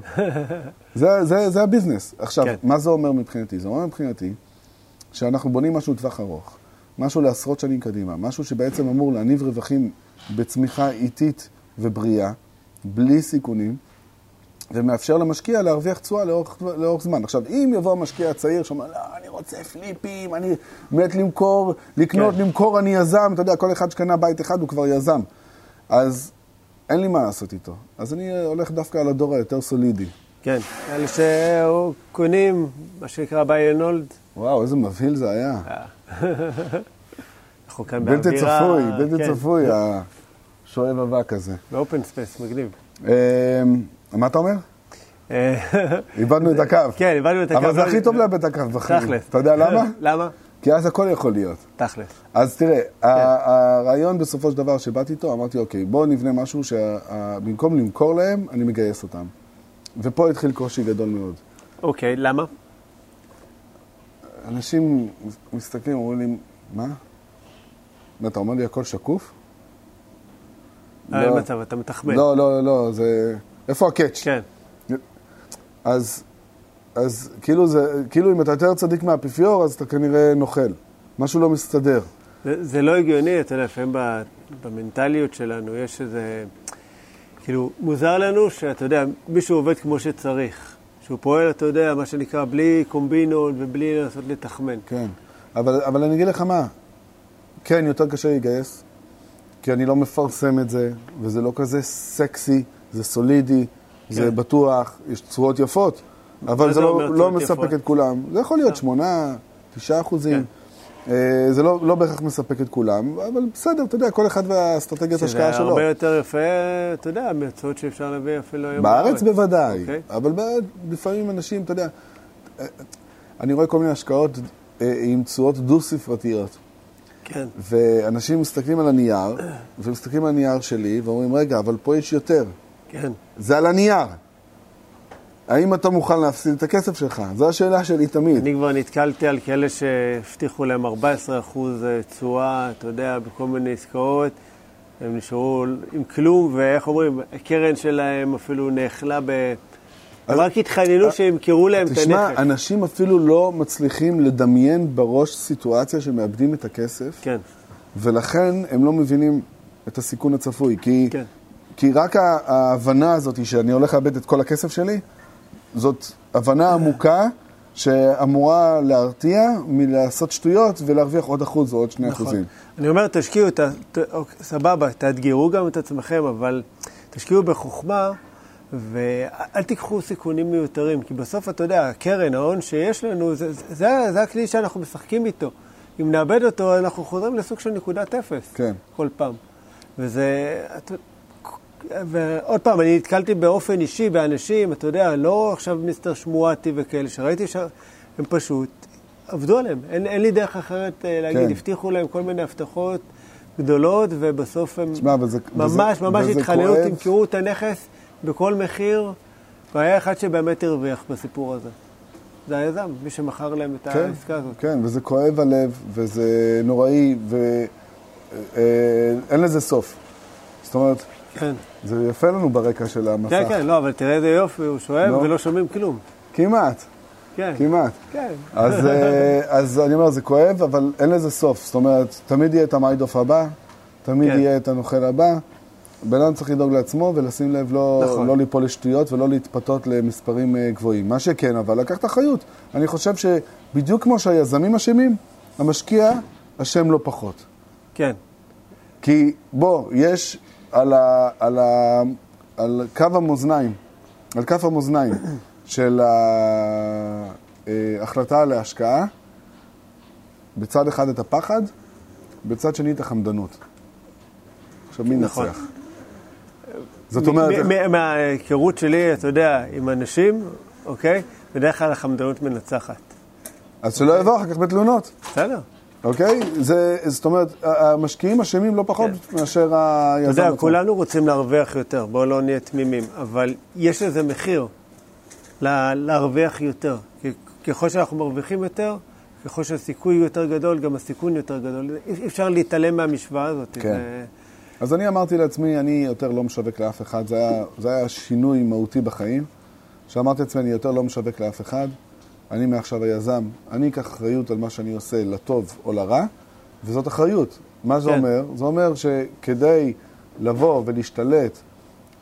B: זה, זה, זה הביזנס. עכשיו,
A: כן.
B: מה זה אומר מבחינתי? זה אומר מבחינתי שאנחנו בונים משהו לטווח ארוך, משהו לעשרות שנים קדימה, משהו שבעצם אמור להניב רווחים בצמיחה איטית ובריאה, בלי סיכונים, ומאפשר למשקיע להרוויח תשואה לאורך, לאורך זמן. עכשיו, אם יבוא המשקיע הצעיר שאומר, לא, אני רוצה פליפים, אני מת למכור, לקנות,
A: כן.
B: למכור, אני יזם, אתה יודע, כל אחד שקנה בית אחד הוא כבר יזם. אז אין לי מה לעשות איתו. אז אני הולך דווקא על הדור היותר סולידי.
A: כן. אלה שקונים, מה שנקרא hold.
B: וואו, איזה מבהיל זה היה.
A: אנחנו כאן
B: בלתי
A: באווירה...
B: צפוי, בלתי
A: כן,
B: צפוי, השואב אבק הזה.
A: ב open space, מגניב.
B: אה, מה אתה אומר?
A: אה,
B: איבדנו את הקו.
A: כן, איבדנו את הקו.
B: אבל זה הכי טוב לאבד את הקו בחיים.
A: תכלס.
B: אתה יודע למה?
A: למה?
B: כי אז הכל יכול להיות.
A: תכלס.
B: אז תראה,
A: כן.
B: הרעיון בסופו של דבר שבאתי איתו, אמרתי, אוקיי, בואו נבנה משהו שבמקום למכור להם, אני מגייס אותם. ופה התחיל קושי גדול מאוד.
A: אוקיי, למה?
B: אנשים מסתכלים, אומרים לי, מה? מה, אתה אומר לי הכל שקוף?
A: אה,
B: לא.
A: אין מצב, אתה מתחמן.
B: לא, לא, לא, זה... איפה הקאץ'?
A: כן.
B: אז, אז כאילו, זה, כאילו אם אתה יותר צדיק מהאפיפיור, אז אתה כנראה נוכל. משהו לא מסתדר.
A: זה, זה לא הגיוני, אתה יודע, לפעמים במנטליות שלנו יש איזה... כאילו, מוזר לנו שאתה יודע, מישהו עובד כמו שצריך. שהוא פועל, אתה יודע, מה שנקרא, בלי קומבינות ובלי לנסות לתחמן.
B: כן. אבל, אבל אני אגיד לך מה, כן, יותר קשה לגייס, כי אני לא מפרסם את זה, וזה לא כזה סקסי, זה סולידי, זה
A: כן.
B: בטוח, יש תשואות יפות, אבל זה לא, לא מספק? את כולם. זה יכול להיות שמונה, תשעה אחוזים. אה, זה לא, לא בהכרח מספק את כולם, אבל בסדר, אתה יודע, כל אחד והאסטרטגיית
A: שזה
B: השקעה שלו.
A: הרבה יותר יפה, אתה יודע, מהצעות שאפשר להביא אפילו היום
B: בארץ בוודאי,
A: אוקיי.
B: אבל לפעמים אנשים, אתה יודע, אה, אני רואה כל מיני השקעות אה, עם תשואות דו-ספרתיות.
A: כן,
B: ואנשים מסתכלים על הנייר, ומסתכלים על הנייר שלי, ואומרים, רגע, אבל פה יש יותר.
A: כן.
B: זה על הנייר. האם אתה מוכן להפסיד את הכסף שלך? זו השאלה שלי תמיד.
A: אני כבר נתקלתי על כאלה שהבטיחו להם 14% תשואה, אתה יודע, בכל מיני עסקאות. הם נשארו עם כלום, ואיך אומרים, הקרן שלהם אפילו נאכלה ב... הם רק התחננו שימכרו להם את
B: תשמע,
A: הנכס.
B: אנשים אפילו לא מצליחים לדמיין בראש סיטואציה שמאבדים את הכסף,
A: כן,
B: ולכן הם לא מבינים את הסיכון הצפוי. כי,
A: כן.
B: כי רק ההבנה הזאת שאני הולך לאבד את כל הכסף שלי, זאת הבנה עמוקה שאמורה להרתיע מלעשות שטויות ולהרוויח עוד אחוז או עוד שני
A: נכון.
B: אחוזים.
A: אני אומר, תשקיעו, ת, ת, אוקיי, סבבה, תאתגרו גם את עצמכם, אבל תשקיעו בחוכמה ואל תיקחו סיכונים מיותרים, כי בסוף, אתה יודע, הקרן, ההון שיש לנו, זה, זה, זה, זה הכלי שאנחנו משחקים איתו. אם נאבד אותו, אנחנו חוזרים לסוג של נקודת אפס.
B: כן.
A: כל פעם. וזה... ועוד פעם, אני נתקלתי באופן אישי באנשים, אתה יודע, לא עכשיו מיסטר שמואטי וכאלה, שראיתי שהם פשוט עבדו עליהם. אין, אין לי דרך אחרת אה, להגיד,
B: כן.
A: הבטיחו להם כל מיני הבטחות גדולות, ובסוף הם
B: תשמע, וזה-
A: ממש
B: וזה-
A: ממש התחננו. תמכרו את הנכס בכל מחיר, והיה אחד שבאמת הרוויח בסיפור הזה. זה היזם, מי שמכר להם את
B: כן,
A: העסקה הזאת.
B: כן, וזה כואב הלב, וזה נוראי, ואין לזה סוף. זאת אומרת,
A: כן,
B: זה יפה לנו ברקע של המסך.
A: כן, כן, לא, אבל תראה איזה יופי, הוא שואב
B: לא.
A: ולא שומעים כלום.
B: כמעט.
A: כן.
B: כמעט.
A: כן.
B: אז, אה, אז אני אומר, זה כואב, אבל אין לזה סוף. זאת אומרת, תמיד יהיה את המיידוף הבא, תמיד
A: כן.
B: יהיה את הנוכל הבא. בן אדם צריך לדאוג לעצמו ולשים לב לא,
A: נכון.
B: לא ליפול לשטויות ולא להתפתות למספרים אה, גבוהים. מה שכן, אבל לקחת אחריות. אני חושב שבדיוק כמו שהיזמים אשמים, המשקיע אשם לא פחות.
A: כן.
B: כי בוא, יש על, ה, על, ה, על קו המאזניים, על כף המאזניים של ההחלטה להשקעה, בצד אחד את הפחד, בצד שני את החמדנות. עכשיו, מי
A: נכון.
B: נצח? זאת אומרת,
A: מההיכרות שלי, אתה יודע, עם אנשים, אוקיי? בדרך כלל החמדנות מנצחת.
B: אז שלא יבוא אחר כך בתלונות,
A: בסדר.
B: אוקיי? זה, זאת אומרת, המשקיעים אשמים לא פחות מאשר
A: אתה
B: היזם
A: יודע,
B: עצמו.
A: כולנו רוצים להרוויח יותר, בואו לא נהיה תמימים, אבל יש לזה מחיר, לה- להרוויח יותר. כי ככל שאנחנו מרוויחים יותר, ככל שהסיכוי יותר גדול, גם הסיכון יותר גדול. אי אפשר להתעלם מהמשוואה הזאת.
B: כן.
A: זה-
B: אז אני אמרתי לעצמי, אני יותר לא משווק לאף אחד, זה היה, זה היה שינוי מהותי בחיים, שאמרתי לעצמי, אני יותר לא משווק לאף אחד, אני מעכשיו היזם, אני אקח אחריות על מה שאני עושה, לטוב או לרע, וזאת אחריות. מה זה
A: כן.
B: אומר? זה אומר שכדי לבוא ולהשתלט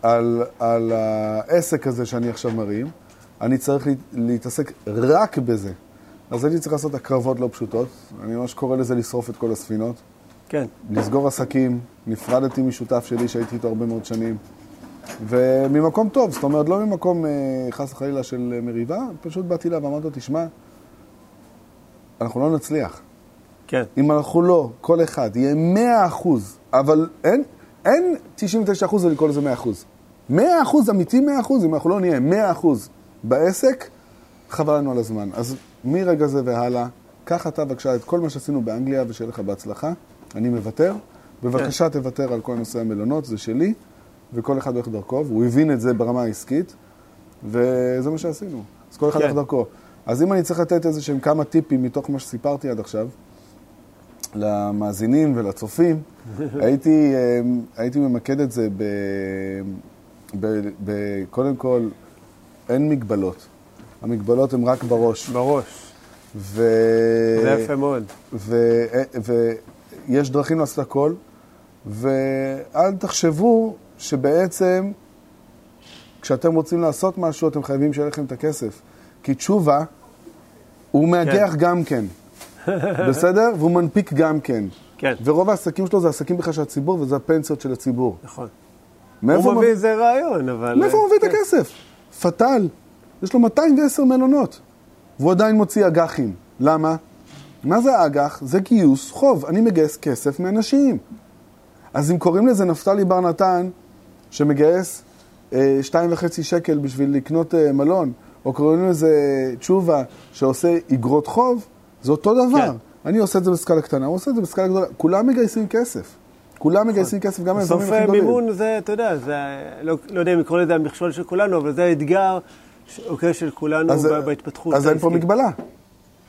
B: על, על העסק הזה שאני עכשיו מרים, אני צריך לה, להתעסק רק בזה. אז הייתי צריך לעשות הקרבות לא פשוטות, אני ממש קורא לזה לשרוף את כל הספינות.
A: כן,
B: לסגור עסקים, נפרדתי משותף שלי שהייתי איתו הרבה מאוד שנים, וממקום טוב, זאת אומרת, לא ממקום אה, חס וחלילה של מריבה, פשוט באתי אליו ואמרתי לו, תשמע, אנחנו לא נצליח.
A: כן,
B: אם אנחנו לא, כל אחד יהיה 100 אחוז, אבל אין, אין 99 אחוז ולקרוא לזה 100 אחוז. 100 אחוז, אמיתי 100 אחוז, אם אנחנו לא נהיה 100 אחוז בעסק, חבל לנו על הזמן. אז מרגע זה והלאה, קח אתה בבקשה את כל מה שעשינו באנגליה ושיהיה לך בהצלחה. אני מוותר. בבקשה תוותר על כל נושא המלונות, זה שלי, וכל אחד הולך דרכו, והוא הבין את זה ברמה העסקית, וזה מה שעשינו. אז כל אחד
A: כן.
B: הולך דרכו. אז אם אני צריך לתת איזה שהם כמה טיפים מתוך מה שסיפרתי עד עכשיו, למאזינים ולצופים, הייתי, אה, הייתי ממקד את זה ב, ב, ב... קודם כל, אין מגבלות. המגבלות הן רק בראש.
A: בראש.
B: ו...
A: זה יפה מאוד.
B: ויש דרכים לעשות הכל, ואל תחשבו שבעצם כשאתם רוצים לעשות משהו, אתם חייבים שיהיה לכם את הכסף. כי תשובה, הוא מאגח גם כן, בסדר? והוא מנפיק גם כן.
A: כן,
B: ורוב העסקים שלו זה עסקים בכלל של הציבור, וזה הפנסיות של הציבור.
A: נכון.
B: מאיפה
A: הוא מביא איזה רעיון, אבל...
B: מאיפה הוא מביא את
A: כן.
B: הכסף? פטל, יש לו 210 מלונות, והוא עדיין מוציא אג"חים. למה? מה זה האג"ח? זה גיוס חוב. אני מגייס כסף מאנשים. אז אם קוראים לזה נפתלי בר נתן, שמגייס אה, שתיים וחצי שקל בשביל לקנות אה, מלון, או קוראים לזה תשובה שעושה אגרות חוב, זה אותו דבר.
A: כן.
B: אני עושה את זה בסקאלה קטנה, הוא עושה את זה בסקאלה גדולה. כולם מגייסים כסף. כולם מגייסים כסף, גם היזמים
A: בסוף
B: הכי
A: אה,
B: גדולים.
A: מימון זה, אתה יודע, זה, לא, לא יודע אם לקרוא לזה המכשול של כולנו, אבל זה האתגר אוקיי, של כולנו
B: אז,
A: בהתפתחות
B: אז אין פה. מגבלה.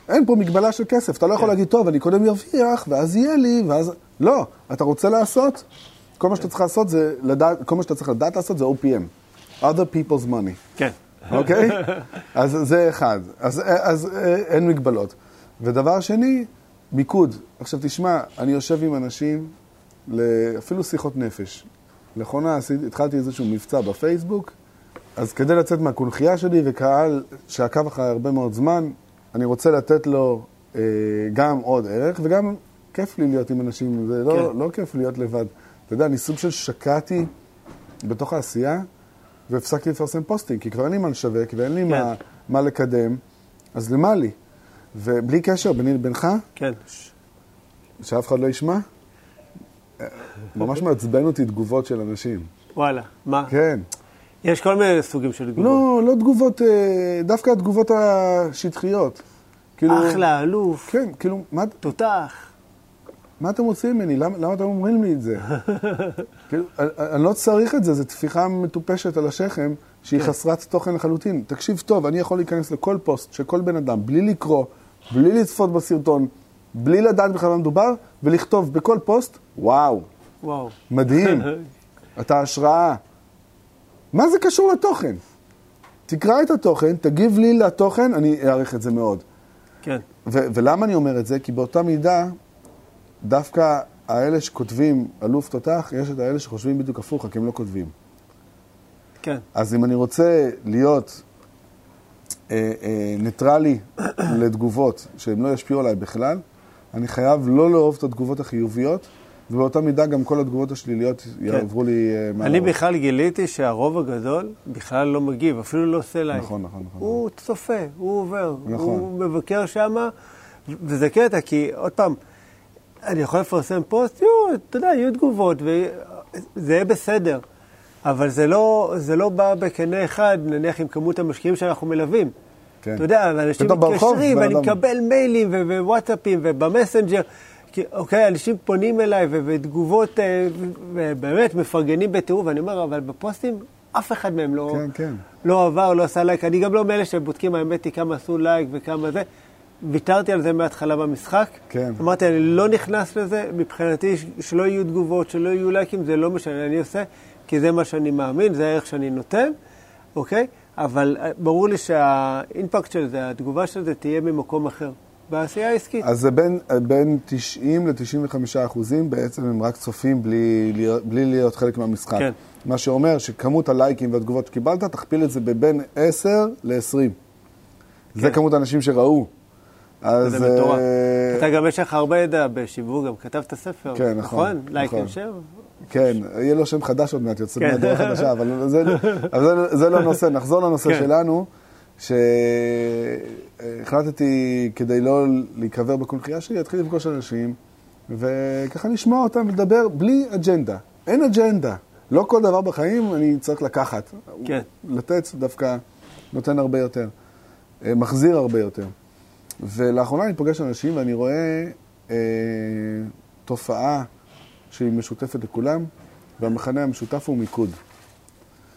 B: אין פה מגבלה של כסף. אתה לא יכול
A: כן.
B: להגיד, טוב, אני קודם ארוויח, ואז יהיה לי, ואז... לא, אתה רוצה לעשות, כל מה שאתה צריך לעשות זה לדעת, כל מה שאתה צריך לדעת לעשות זה OPM. other people's money,
A: כן.
B: אוקיי? אז זה אחד. אז, אז אה, אין מגבלות. ודבר שני, מיקוד. עכשיו תשמע, אני יושב עם אנשים, אפילו שיחות נפש. לאחרונה התחלתי איזשהו מבצע בפייסבוק, אז כדי לצאת מהקונכייה שלי וקהל שעקב אחרי הרבה מאוד זמן, אני רוצה לתת לו אה, גם עוד ערך, וגם כיף לי להיות עם אנשים, זה לא,
A: כן.
B: לא כיף להיות לבד. אתה יודע, אני סוג של שקעתי בתוך העשייה, והפסקתי לפרסם פוסטים, כי כבר אין לי מה לשווק ואין לי
A: כן.
B: מה, מה לקדם, אז למה לי? ובלי קשר ביני לבינך,
A: כן.
B: שאף אחד לא ישמע, ממש מעצבן אותי תגובות של אנשים.
A: וואלה, מה?
B: כן.
A: יש כל מיני סוגים של תגובות.
B: לא, לא תגובות, אה, דווקא התגובות השטחיות. כאילו,
A: אחלה, אלוף,
B: כן, כאילו, מה,
A: תותח.
B: מה אתם רוצים ממני? למה, למה אתם אומרים לי את זה? כאילו, אני, אני לא צריך את זה, זו טפיחה מטופשת על השכם שהיא
A: כן.
B: חסרת תוכן לחלוטין. תקשיב טוב, אני יכול להיכנס לכל פוסט של כל בן אדם, בלי לקרוא, בלי לצפות בסרטון, בלי לדעת בכלל מה מדובר, ולכתוב בכל פוסט, וואו,
A: וואו.
B: מדהים, אתה השראה. מה זה קשור לתוכן? תקרא את התוכן, תגיב לי לתוכן, אני אעריך את זה מאוד.
A: כן.
B: ולמה אני אומר את זה? כי באותה מידה, דווקא האלה שכותבים אלוף תותח, יש את האלה שחושבים בדיוק הפוך, רק הם לא כותבים.
A: כן.
B: אז אם אני רוצה להיות אה, אה, ניטרלי לתגובות שהן לא ישפיעו עליי בכלל, אני חייב לא לאהוב את התגובות החיוביות, ובאותה מידה גם כל התגובות השליליות יעברו לי אה, מעל
A: אני. בכלל גיליתי שהרוב הגדול בכלל לא מגיב, אפילו לא עושה לייק.
B: נכון, נכון, נכון.
A: הוא צופה, הוא עובר,
B: נכון.
A: הוא מבקר שם, וזה קטע, כי עוד פעם, אני יכול לפרסם פוסט, יהיו, אתה יודע, יהיו תגובות, וזה יהיה בסדר. אבל זה לא, זה לא בא בקנה אחד, נניח עם כמות המשקיעים שאנחנו מלווים.
B: כן.
A: אתה יודע,
B: ברחוב,
A: מתקשרים, ואני מקבל מיילים ווואטסאפים ובמסנג'ר. כי, אוקיי, אנשים פונים אליי ותגובות, אה, ובאמת מפרגנים בטירוף, ואני אומר, אבל בפוסטים אף אחד מהם לא,
B: כן, כן.
A: לא עבר, לא עשה לייק. אני גם לא מאלה שבודקים, האמת היא, כמה עשו לייק וכמה זה. ויתרתי על זה מההתחלה במשחק.
B: כן.
A: אמרתי, אני לא נכנס לזה, מבחינתי שלא יהיו תגובות, שלא יהיו לייקים, זה לא משנה, אני עושה, כי זה מה שאני מאמין, זה הערך שאני נותן, אוקיי? אבל אה, ברור לי שהאימפקט של זה, התגובה של זה תהיה ממקום אחר, בעשייה העסקית.
B: אז זה בין, בין 90 ל-95 אחוזים, בעצם הם רק צופים בלי, בלי להיות חלק מהמשחק.
A: כן.
B: מה שאומר שכמות הלייקים והתגובות שקיבלת, תכפיל את זה בבין 10 ל-20. זה
A: כן.
B: כמות האנשים שראו. אז...
A: זה מטורף.
B: אה,
A: אתה גם יש לך הרבה ידע בשיווק, גם כתבת ספר,
B: כן, נכון,
A: נכון? לייק
B: נכון.
A: and share?
B: כן, יהיה לו שם חדש עוד מעט, יוצא
A: כן.
B: מהדורה חדשה, אבל זה, לא נושא. נחזור לנושא
A: כן.
B: שלנו, שהחלטתי, כדי לא להיקבר בקונכייה שלי, להתחיל לפגוש אנשים, וככה לשמוע אותם לדבר בלי אג'נדה. אין אג'נדה. לא כל דבר בחיים אני צריך לקחת.
A: כן.
B: לתת דווקא נותן הרבה יותר, אה, מחזיר הרבה יותר. ולאחרונה אני פוגש אנשים ואני רואה אה, תופעה שהיא משותפת לכולם, והמכנה המשותף הוא מיקוד.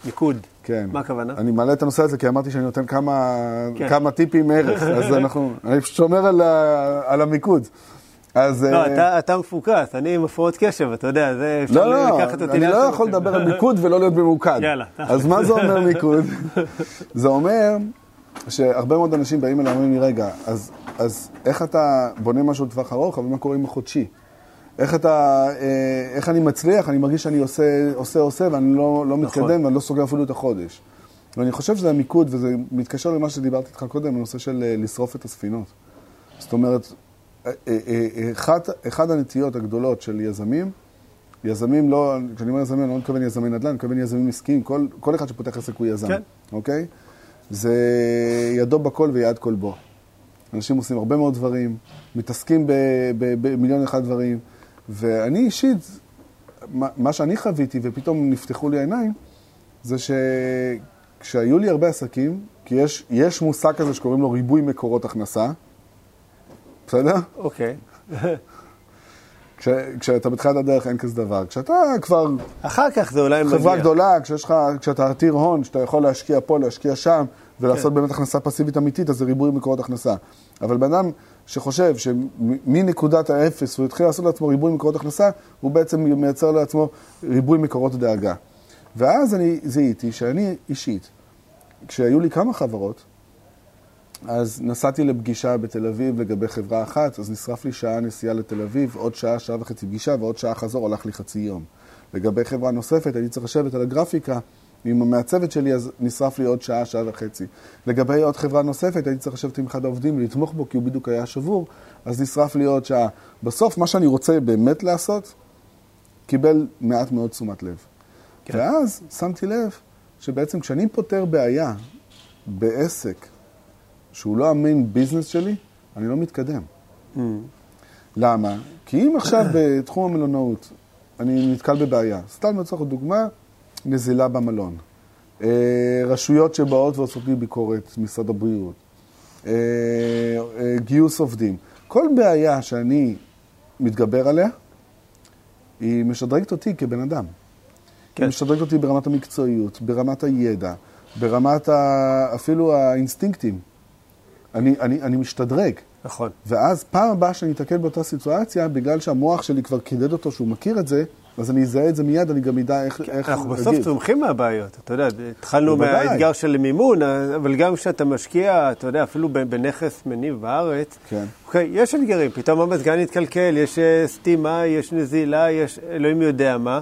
A: מיקוד.
B: כן.
A: מה הכוונה?
B: אני מעלה את הנושא הזה כי אמרתי שאני נותן כמה,
A: כן.
B: כמה טיפים ערך, אז אנחנו, אני פשוט שומר על, ה, על המיקוד. אז...
A: לא,
B: אה,
A: אתה- אתה מפוקס, אני עם הפרעות קשב, אתה יודע, זה אפשר
B: לא, לא,
A: לקחת אותי
B: אני לא יכול. לדבר על מיקוד ולא להיות ממוקד.
A: יאללה.
B: אז מה זה אומר מיקוד? זה אומר שהרבה מאוד אנשים באים אליי ואומרים לי, רגע, אז, אז איך אתה בונה משהו לטווח ארוך, אבל מה קורה עם החודשי? איך אתה, אה, איך אני מצליח, אני מרגיש שאני עושה, עושה, עושה, ואני לא, לא
A: נכון.
B: מתקדם ואני לא סוגר אפילו את החודש. ואני חושב שזה המיקוד, וזה מתקשר למה שדיברתי איתך קודם, בנושא של אה, לשרוף את הספינות. זאת אומרת, אה, אה, אחת, הנטיות הגדולות של יזמים, יזמים לא, כשאני אומר יזמים, אני לא מתכוון יזמי נדל"ן, אני מתכוון יזמים עסקיים, כל, כל אחד שפותח עסק הוא יזם,
A: כן.
B: אוקיי? זה ידו בכל ויד כל בו. אנשים עושים הרבה מאוד דברים, מתעסקים במיליון אחד דברים, ואני אישית, מה, מה שאני חוויתי ופתאום נפתחו לי העיניים, זה שכשהיו לי הרבה עסקים, כי יש, יש מושג כזה שקוראים לו ריבוי מקורות הכנסה, בסדר?
A: אוקיי.
B: כש, כשאתה בתחילת הדרך אין כזה דבר. כשאתה כבר
A: אחר כך זה אולי מגיע.
B: חברה גדולה, כשיש לך, כשאתה עתיר הון, שאתה יכול להשקיע פה, להשקיע שם, ולעשות
A: כן.
B: באמת הכנסה פסיבית אמיתית, אז זה ריבוי מקורות הכנסה. אבל בן אדם שחושב שמנקודת האפס הוא התחיל לעשות לעצמו ריבוי מקורות הכנסה, הוא בעצם מייצר לעצמו ריבוי מקורות דאגה. ואז אני זיהיתי שאני אישית, כשהיו לי כמה חברות, אז נסעתי לפגישה בתל אביב לגבי חברה אחת, אז נשרף לי שעה נסיעה לתל אביב, עוד שעה, שעה וחצי פגישה, ועוד שעה חזור, הלך לי חצי יום. לגבי חברה נוספת, הייתי צריך לשבת על הגרפיקה עם המעצבת שלי, אז נשרף לי עוד שעה, שעה וחצי. לגבי עוד חברה נוספת, הייתי צריך לשבת עם אחד העובדים ולתמוך בו, כי הוא בדיוק היה שבור, אז נשרף לי עוד שעה. בסוף, מה שאני רוצה באמת לעשות, קיבל מעט מאוד תשומת לב.
A: כן.
B: ואז שמתי לב שבעצם כשאני פותר בעיה בעסק שהוא לא המיין ביזנס שלי, אני לא מתקדם.
A: Mm.
B: למה? כי אם עכשיו בתחום המלונאות אני נתקל בבעיה, סתם לצורך דוגמה, נזילה במלון. אה, רשויות שבאות ועושות לי ביקורת, משרד הבריאות, אה, אה, גיוס עובדים. כל בעיה שאני מתגבר עליה, היא משדרגת אותי כבן אדם.
A: כן.
B: היא משדרגת אותי ברמת המקצועיות, ברמת הידע, ברמת ה... אפילו האינסטינקטים. אני, אני, אני משתדרג.
A: נכון.
B: ואז פעם הבאה שאני אתקל באותה סיטואציה, בגלל שהמוח שלי כבר קידד אותו שהוא מכיר את זה, אז אני אזהה את זה מיד, אני גם אדע איך איך
A: אנחנו בסוף. צומחים מהבעיות, אתה יודע, התחלנו. מהאתגר של מימון, אבל גם כשאתה משקיע, אתה יודע, אפילו בנכס מניב בארץ,
B: כן.
A: אוקיי, יש אתגרים, פתאום המזגן יתקלקל, יש אה, סתימה, יש נזילה, יש אלוהים יודע מה,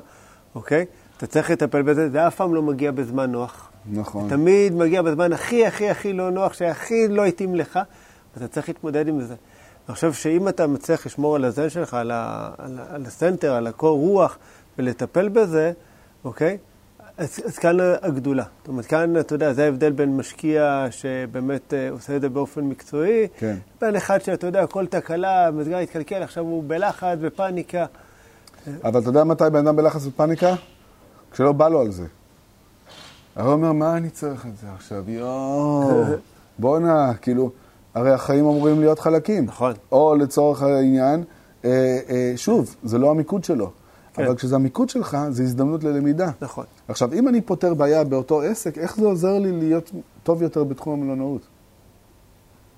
A: אוקיי? אתה צריך לטפל בזה, זה אף פעם לא מגיע בזמן נוח.
B: נכון.
A: תמיד מגיע בזמן הכי הכי הכי לא נוח, שהכי לא התאים לך, ואתה צריך להתמודד עם זה. אני חושב שאם אתה מצליח לשמור על הזן שלך, על, ה, על, על הסנטר, על הקור רוח, ולטפל בזה, אוקיי? אז, אז כאן הגדולה. זאת אומרת, כאן, אתה יודע, זה ההבדל בין משקיע שבאמת אה, עושה את זה באופן מקצועי,
B: כן.
A: בין אחד שאתה יודע, כל תקלה, מזגן התקלקל, עכשיו הוא בלחץ, בפאניקה.
B: אבל אתה יודע מתי בן אדם בלחץ ופאניקה? כשלא בא לו על זה. הרי אומר, מה אני צריך את זה עכשיו? יואו, בואנה, כאילו, הרי החיים אמורים להיות חלקים.
A: נכון.
B: או לצורך העניין, אה, אה, שוב, זה לא המיקוד שלו.
A: כן.
B: אבל כשזה המיקוד שלך, זה הזדמנות ללמידה.
A: נכון.
B: עכשיו, אם אני פותר בעיה באותו עסק, איך זה עוזר לי להיות טוב יותר בתחום המלונאות?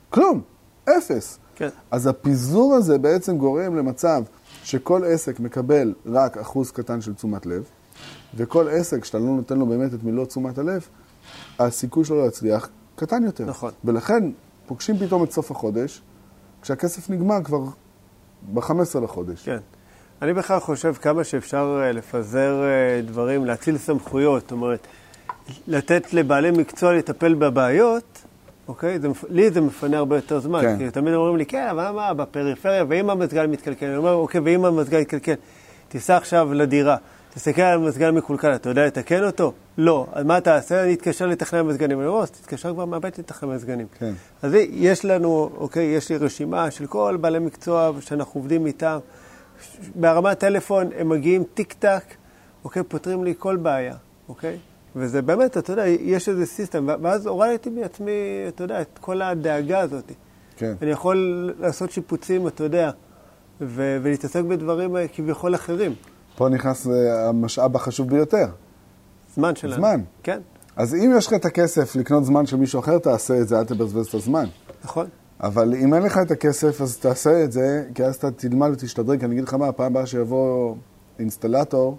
B: כלום, אפס.
A: כן.
B: אז הפיזור הזה בעצם גורם למצב שכל עסק מקבל רק אחוז קטן של תשומת לב, וכל עסק שאתה לא נותן לו באמת את מלוא תשומת הלב, הסיכוי שלו להצליח קטן יותר.
A: נכון.
B: ולכן פוגשים פתאום את סוף החודש, כשהכסף נגמר כבר ב-15 לחודש.
A: כן. אני בכלל חושב כמה שאפשר אה, לפזר אה, דברים, להציל סמכויות, זאת אומרת, לתת לבעלי מקצוע לטפל בבעיות, אוקיי? זה, לי זה מפנה הרבה יותר זמן.
B: כן.
A: כי תמיד אומרים לי, כן, אבל מה, בפריפריה, ואם המזגן מתקלקל? אני אומר, אוקיי, ואם המזגן מתקלקל? תיסע עכשיו לדירה, תסתכל על המזגן מקולקל, אתה יודע לתקן אותו? לא. אז מה תעשה? אני אתקשר לטכנאי מזגנים. אני אומר, אז תתקשר כבר מהבית לטכנאי מזגנים.
B: כן.
A: אז יש לנו, אוקיי, יש לי רשימה של כל בעלי מקצוע שאנחנו עובדים איתם. בהרמת טלפון הם מגיעים טיק טק, אוקיי, פותרים לי כל בעיה, אוקיי? וזה באמת, אתה יודע, יש איזה system, ואז הורדתי מעצמי, אתה יודע, את כל הדאגה הזאת.
B: כן.
A: אני יכול לעשות שיפוצים, אתה יודע, ולהתעסק בדברים אה, כביכול אחרים.
B: פה נכנס אה, המשאב החשוב ביותר.
A: זמן שלנו.
B: זמן.
A: כן,
B: אז אם יש לך את הכסף לקנות זמן של מישהו אחר, תעשה את זה, אל תבזבז את הזמן.
A: נכון.
B: אבל אם אין לך את הכסף, אז תעשה את זה, כי אז אתה תלמד ותשתדרג. אני אגיד לך מה, הפעם הבאה שיבוא אינסטלטור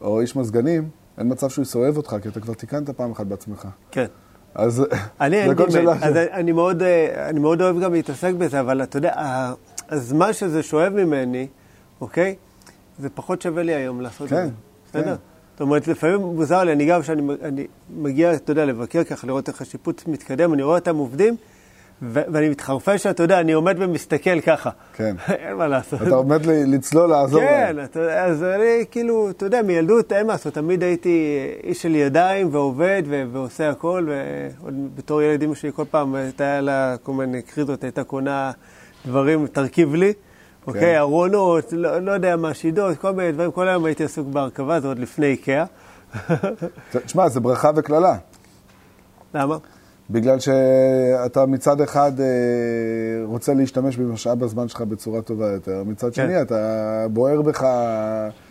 B: או איש מזגנים, אין מצב שהוא יסובב אותך, כי אתה כבר תיקנת פעם אחת בעצמך.
A: כן.
B: אז
A: אני,
B: זה
A: לי,
B: שאלה
A: אז אני מאוד, אה, אני מאוד אוהב גם להתעסק בזה, אבל אתה יודע, הזמן שזה שואב ממני, אוקיי? זה פחות שווה לי היום לעשות
B: כן,
A: את זה. בסדר?
B: כן.
A: זאת אומרת, לפעמים מוזר לי, אני גם כשאני אני מגיע, אתה יודע, לבקר ככה, לראות איך השיפוץ מתקדם, אני רואה אותם עובדים, ואני מתחרפש, אתה יודע, אני עומד ומסתכל ככה.
B: כן.
A: אין מה לעשות.
B: אתה עומד לצלול, לעזור
A: כן,
B: להם.
A: אתה יודע, אז אני כאילו, אתה יודע, מילדות אין מה לעשות, תמיד הייתי איש של ידיים ועובד ו- ועושה הכל, ועוד בתור ילד אמא שלי כל פעם הייתה לה כל מיני קריזות, הייתה קונה דברים, תרכיב לי, אוקיי, ארונות, לא, לא יודע מה, שידות, כל מיני דברים, כל היום הייתי עסוק בהרכבה, זה עוד לפני איקאה.
B: תשמע, זה ברכה וקללה.
A: למה?
B: בגלל שאתה מצד אחד אה, רוצה להשתמש במשאב הזמן שלך בצורה טובה יותר, מצד
A: כן.
B: שני אתה בוער בך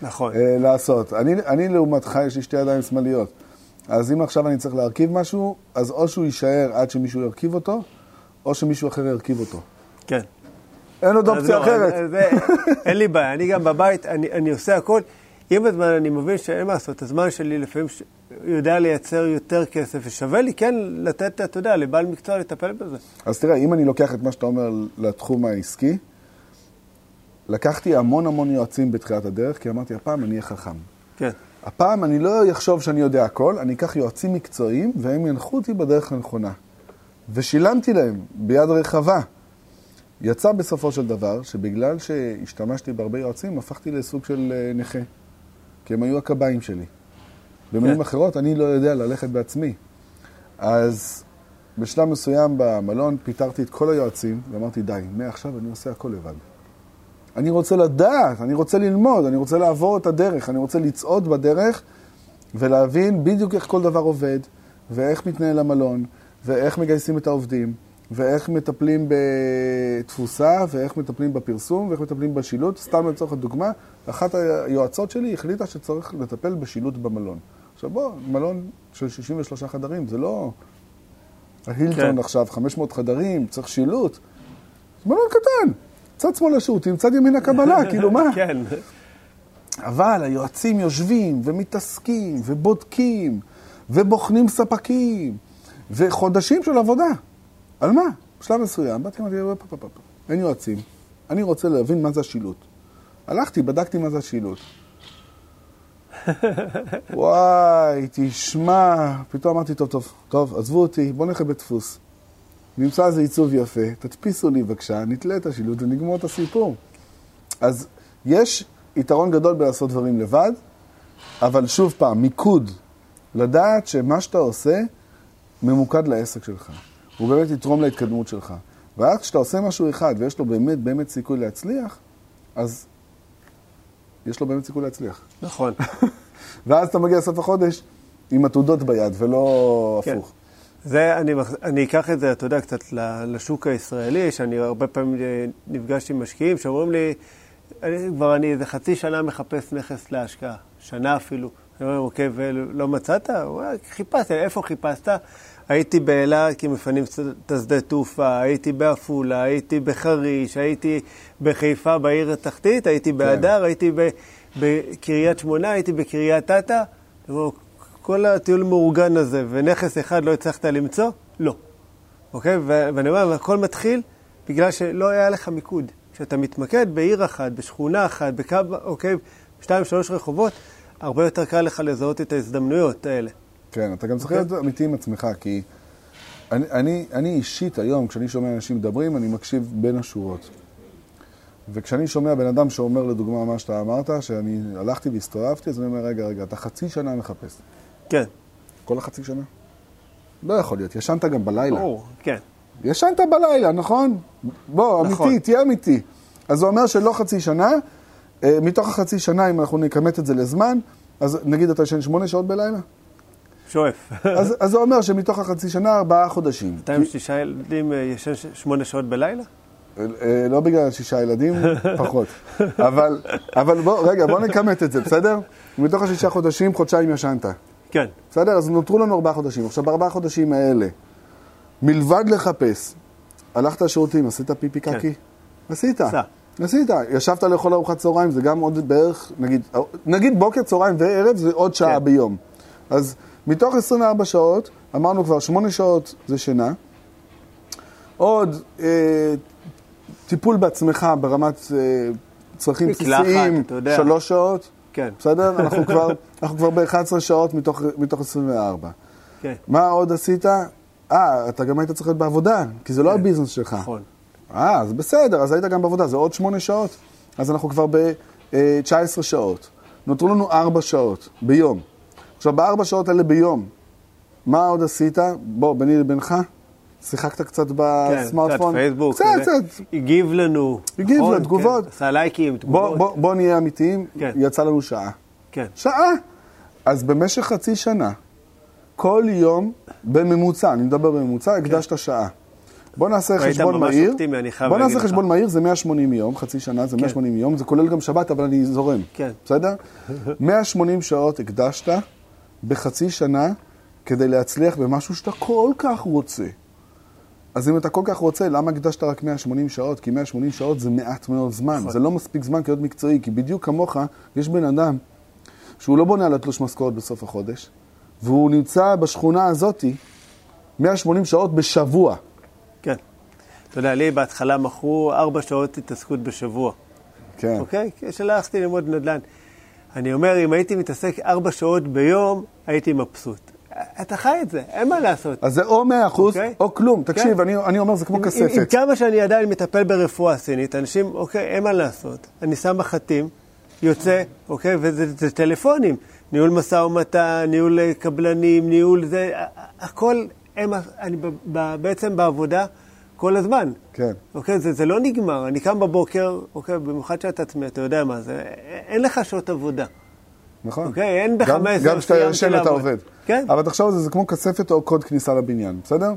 A: נכון.
B: אה, לעשות. אני, אני לעומתך, יש לי שתי ידיים שמאליות. אז אם עכשיו אני צריך להרכיב משהו, אז או שהוא יישאר עד שמישהו ירכיב אותו, או שמישהו אחר ירכיב אותו.
A: כן.
B: אין עוד אופציה
A: לא,
B: אחרת.
A: אין לי בעיה, אני גם בבית, אני, אני עושה הכל. עם הזמן אני מבין שאין מה לעשות, הזמן שלי לפעמים. יודע לייצר יותר כסף, ושווה לי כן לתת, אתה יודע, לבעל מקצוע לטפל בזה.
B: אז תראה, אם אני לוקח את מה שאתה אומר לתחום העסקי, לקחתי המון המון יועצים בתחילת הדרך, כי אמרתי, הפעם אני אהיה חכם.
A: כן,
B: הפעם אני לא אחשוב שאני יודע הכל, אני אקח יועצים מקצועיים והם ינחו אותי בדרך הנכונה. ושילמתי להם ביד רחבה. יצא בסופו של דבר שבגלל שהשתמשתי בהרבה יועצים, הפכתי לסוג של אה, נכה. כי הם היו הקביים שלי. במילים
A: כן.
B: אחרות, אני לא יודע ללכת בעצמי. אז בשלב מסוים במלון פיטרתי את כל היועצים ואמרתי, די, מעכשיו אני עושה הכל לבד. אני רוצה לדעת, אני רוצה ללמוד, אני רוצה לעבור את הדרך, אני רוצה לצעוד בדרך ולהבין בדיוק איך כל דבר עובד, ואיך מתנהל המלון, ואיך מגייסים את העובדים, ואיך מטפלים בתפוסה, ואיך מטפלים בפרסום, ואיך מטפלים בשילוט. סתם לצורך הדוגמה, אחת היועצות שלי החליטה שצריך לטפל בשילוט במלון. עכשיו בוא, מלון של 63 חדרים, זה לא ההילטון
A: כן.
B: עכשיו, 500 חדרים, צריך שילוט. מלון קטן, צד שמאל השירותים, צד ימין הקבלה, כאילו מה?
A: כן,
B: אבל היועצים יושבים ומתעסקים ובודקים ובוחנים ספקים וחודשים של עבודה. על מה? בשלב מסוים, באתי ואמרתי, "פ, פ, פ, פ, אין יועצים, אני רוצה להבין מה זה השילוט. הלכתי, בדקתי מה זה השילוט. וואי, תשמע, פתאום אמרתי, טוב, טוב, טוב, עזבו אותי, בואו נלך לבית דפוס. נמצא איזה עיצוב יפה, תדפיסו לי בבקשה, נתלה את השילוט ונגמור את הסיפור. אז יש יתרון גדול בלעשות דברים לבד, אבל שוב פעם, מיקוד. לדעת שמה שאתה עושה ממוקד לעסק שלך. הוא באמת יתרום להתקדמות שלך. ואז כשאתה עושה משהו אחד ויש לו באמת באמת סיכוי להצליח, אז יש לו באמת סיכוי להצליח.
A: נכון.
B: ואז אתה מגיע לסוף החודש עם עתודות ביד, ולא
A: כן.
B: הפוך.
A: זה, אני, אני אקח את זה, אתה יודע, קצת לשוק הישראלי, שאני הרבה פעמים נפגש עם משקיעים שאומרים לי, אני כבר, אני איזה חצי שנה מחפש נכס להשקעה, שנה אפילו. אני אומר, אוקיי, ולא מצאת? הוא אומר, חיפשתי, איפה חיפשת? הייתי באילת כי מפנים את השדה תעופה, הייתי בעפולה, הייתי בחריש, הייתי בחיפה בעיר התחתית, הייתי בהדר, הייתי ב- בקריית שמונה, הייתי בקריית אתא. כל הטיול מאורגן הזה, ונכס אחד לא הצלחת למצוא? לא. אוקיי? ואני אומר, הכל מתחיל בגלל שלא היה לך מיקוד. כשאתה מתמקד בעיר אחת, בשכונה אחת, בקו, אוקיי, שתיים, שלוש רחובות, הרבה יותר קל לך לזהות את ההזדמנויות האלה.
B: כן, אתה גם צריך
A: אוקיי.
B: להיות אמיתי עם עצמך, כי אני, אני, אני אישית היום, כשאני שומע אנשים מדברים, אני מקשיב בין השורות. וכשאני שומע בן אדם שאומר לדוגמה מה שאתה אמרת, שאני הלכתי והסתובבתי, אז אני אומר, רגע, רגע, אתה חצי שנה מחפש.
A: כן,
B: כל החצי שנה? לא יכול להיות, ישנת גם בלילה.
A: ברור, כן.
B: ישנת בלילה, נכון? בוא,
A: נכון.
B: אמיתי, תהיה אמיתי. אז זה אומר שלא חצי שנה, אה, מתוך החצי שנה, אם אנחנו נכמת את זה לזמן, אז נגיד אתה ישן שמונה שעות בלילה?
A: שואף.
B: אז, אז זה אומר שמתוך החצי שנה, ארבעה חודשים.
A: אתה עם שישה ילדים אה, ישן שמונה שעות בלילה?
B: אה, אה, לא בגלל שישה ילדים, פחות. אבל, אבל בוא, רגע, בוא נכמת את זה, בסדר? מתוך השישה חודשים, חודשיים ישנת.
A: כן.
B: בסדר? אז נותרו לנו ארבעה חודשים. עכשיו, בארבעה חודשים האלה, מלבד לחפש, הלכת לשירותים, עשית פיפי
A: כן.
B: קקי? עשית.
A: עשה.
B: עשית. ישבת לאכול ארוחת צהריים, זה גם עוד בערך, נגיד, נגיד בוקר, צהריים וערב, זה עוד שעה
A: כן.
B: ביום. אז מתוך 24 שעות, אמרנו כבר 8 שעות זה שינה. עוד אה, טיפול בעצמך ברמת אה, צרכים בסיסיים,
A: אתה יודע.
B: שלוש שעות.
A: כן.
B: בסדר? אנחנו כבר, אנחנו כבר ב-11 שעות מתוך, מתוך 24.
A: כן.
B: מה עוד עשית? אה, אתה גם היית צריך להיות בעבודה, כי זה לא הביזנס שלך.
A: נכון.
B: אה, אז בסדר, אז היית גם בעבודה, זה עוד 8 שעות. אז אנחנו כבר ב-19 שעות. נותרו לנו 4 שעות ביום. עכשיו, בארבע שעות האלה ביום, מה עוד עשית? בוא, ביני לבינך, שיחקת קצת
A: כן,
B: בסמארטפון.
A: קצת פייסבוק.
B: קצת,
A: כזה.
B: קצת.
A: הגיב לנו.
B: הגיב
A: נכון,
B: לתגובות.
A: כן, עשה לייקים,
B: בוא,
A: תגובות.
B: בוא, בוא נהיה אמיתיים,
A: כן.
B: יצא לנו שעה.
A: כן.
B: שעה. אז במשך חצי שנה, כל יום, בממוצע, אני מדבר בממוצע, הקדשת שעה. בוא נעשה
A: כן.
B: חשבון מהיר.
A: אופטימי, אני חייב
B: בוא נעשה
A: לך.
B: חשבון מהיר, זה 180 יום, חצי שנה זה
A: כן.
B: 180 יום, זה כולל גם שבת, אבל אני זורם.
A: כן.
B: בסדר? 180 שעות הקדשת בחצי שנה כדי להצליח במשהו שאתה כל כך רוצה. אז אם אתה כל כך רוצה, למה הקדשת רק 180 שעות? כי 180 שעות זה מעט מאוד זמן.
A: נכון.
B: זה לא מספיק זמן כדי להיות מקצועי, כי בדיוק כמוך, יש בן אדם שהוא לא בונה על התלוש משכורת בסוף החודש, והוא נמצא בשכונה הזאתי 180 שעות בשבוע.
A: כן. אתה יודע, לי בהתחלה מכרו ארבע שעות התעסקות בשבוע.
B: כן.
A: אוקיי? שלחתי ללמוד נדל"ן. אני אומר, אם הייתי מתעסק ארבע שעות ביום, הייתי מבסוט. אתה חי את זה, אין מה לעשות.
B: אז זה או 100 אחוז
A: אוקיי.
B: או כלום. תקשיב,
A: כן.
B: אני, אני אומר, זה כמו
A: עם- עם, עם
B: כספת.
A: כמה שאני עדיין מטפל ברפואה סינית, אנשים, אוקיי, אין מה לעשות. אני שם מחטים, יוצא, אוקיי, וזה זה טלפונים. ניהול משא ומתן, ניהול אה, קבלנים, ניהול זה, הכל, הם, אני בעצם בעבודה כל הזמן.
B: כן.
A: אוקיי, זה, זה לא נגמר. אני קם בבוקר, אוקיי, במיוחד שאתה עצמי, אתה יודע מה זה, אין לך שעות עבודה.
B: נכון.
A: אוקיי, אין בך
B: גם-
A: מסר,
B: גם כשאתה
A: סיימתי
B: ישן אתה. עובד.
A: כן.
B: אבל תחשוב על זה, זה כמו כספת או קוד כניסה לבניין, בסדר?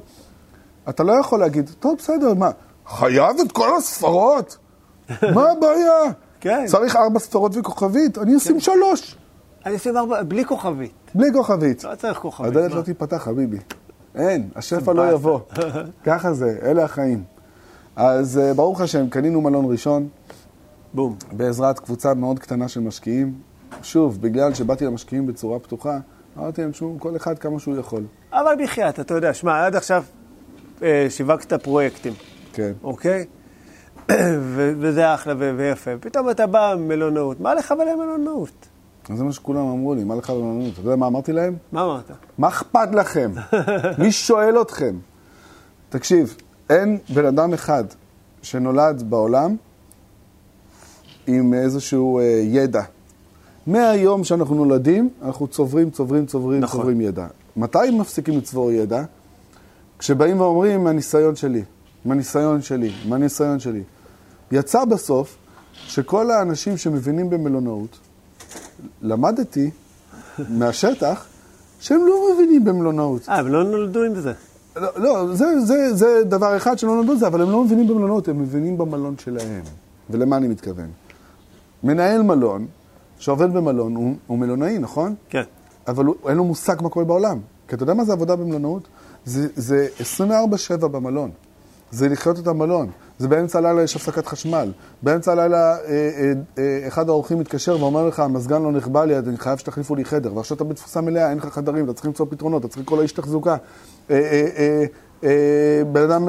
B: אתה לא יכול להגיד, טוב, בסדר, מה, חייב את כל הספרות? מה הבעיה?
A: כן.
B: צריך ארבע ספרות וכוכבית, אני אשים שלוש,
A: אני עושה ארבע, בלי כוכבית.
B: בלי כוכבית.
A: לא צריך כוכבית.
B: הדלת? לא תיפתח, חביבי. אין, השפע לא. יבוא. ככה זה, אלה החיים. אז אה, ברוך השם, קנינו מלון ראשון,
A: בום.
B: בעזרת קבוצה מאוד קטנה של משקיעים. שוב, בגלל שבאתי למשקיעים בצורה פתוחה, אמרתי להם שהוא, כל אחד כמה שהוא יכול.
A: אבל בחייאת, אתה יודע, שמע, עד עכשיו אה, שיווקת פרויקטים,
B: כן.
A: אוקיי? וזה אחלה ויפה. פתאום אתה בא מלונאות, מה לך ולמלונאות?
B: אז זה מה שכולם אמרו לי, מה לך במלונות? אתה יודע מה אמרתי להם?
A: מה אמרת?
B: מה אכפת לכם? מי שואל אתכם? תקשיב, אין בן אדם אחד שנולד בעולם עם איזשהו אה, ידע. מהיום שאנחנו נולדים, אנחנו צוברים, צוברים, צוברים,
A: נכון.
B: צוברים ידע. מתי מפסיקים לצבור ידע? כשבאים ואומרים, מהניסיון שלי, מהניסיון שלי, מהניסיון שלי. יצא בסוף שכל האנשים שמבינים במלונאות, למדתי מהשטח שהם לא מבינים במלונאות.
A: אה, הם לא נולדו עם זה.
B: לא, לא זה, זה, זה דבר אחד שלא נולדו זה, אבל הם לא מבינים במלונות, הם מבינים במלון שלהם. ולמה אני מתכוון? מנהל מלון, שעובד במלון, הוא, הוא מלונאי, נכון?
A: כן.
B: אבל הוא, אין לו מושג מה קורה בעולם. כי אתה יודע מה זה עבודה במלונאות? זה, זה 24-7 במלון. זה לחיות את המלון. זה באמצע הלילה יש הפסקת חשמל. באמצע הלילה אה, אה, אה, אחד האורחים מתקשר ואומר לך, המזגן לא נכבה לי, אני חייב שתחליפו לי חדר. ועכשיו אתה בתפוסה מלאה, אין לך חדרים, אתה צריך למצוא פתרונות, אתה צריך לקרוא לאיש תחזוקה. בן אדם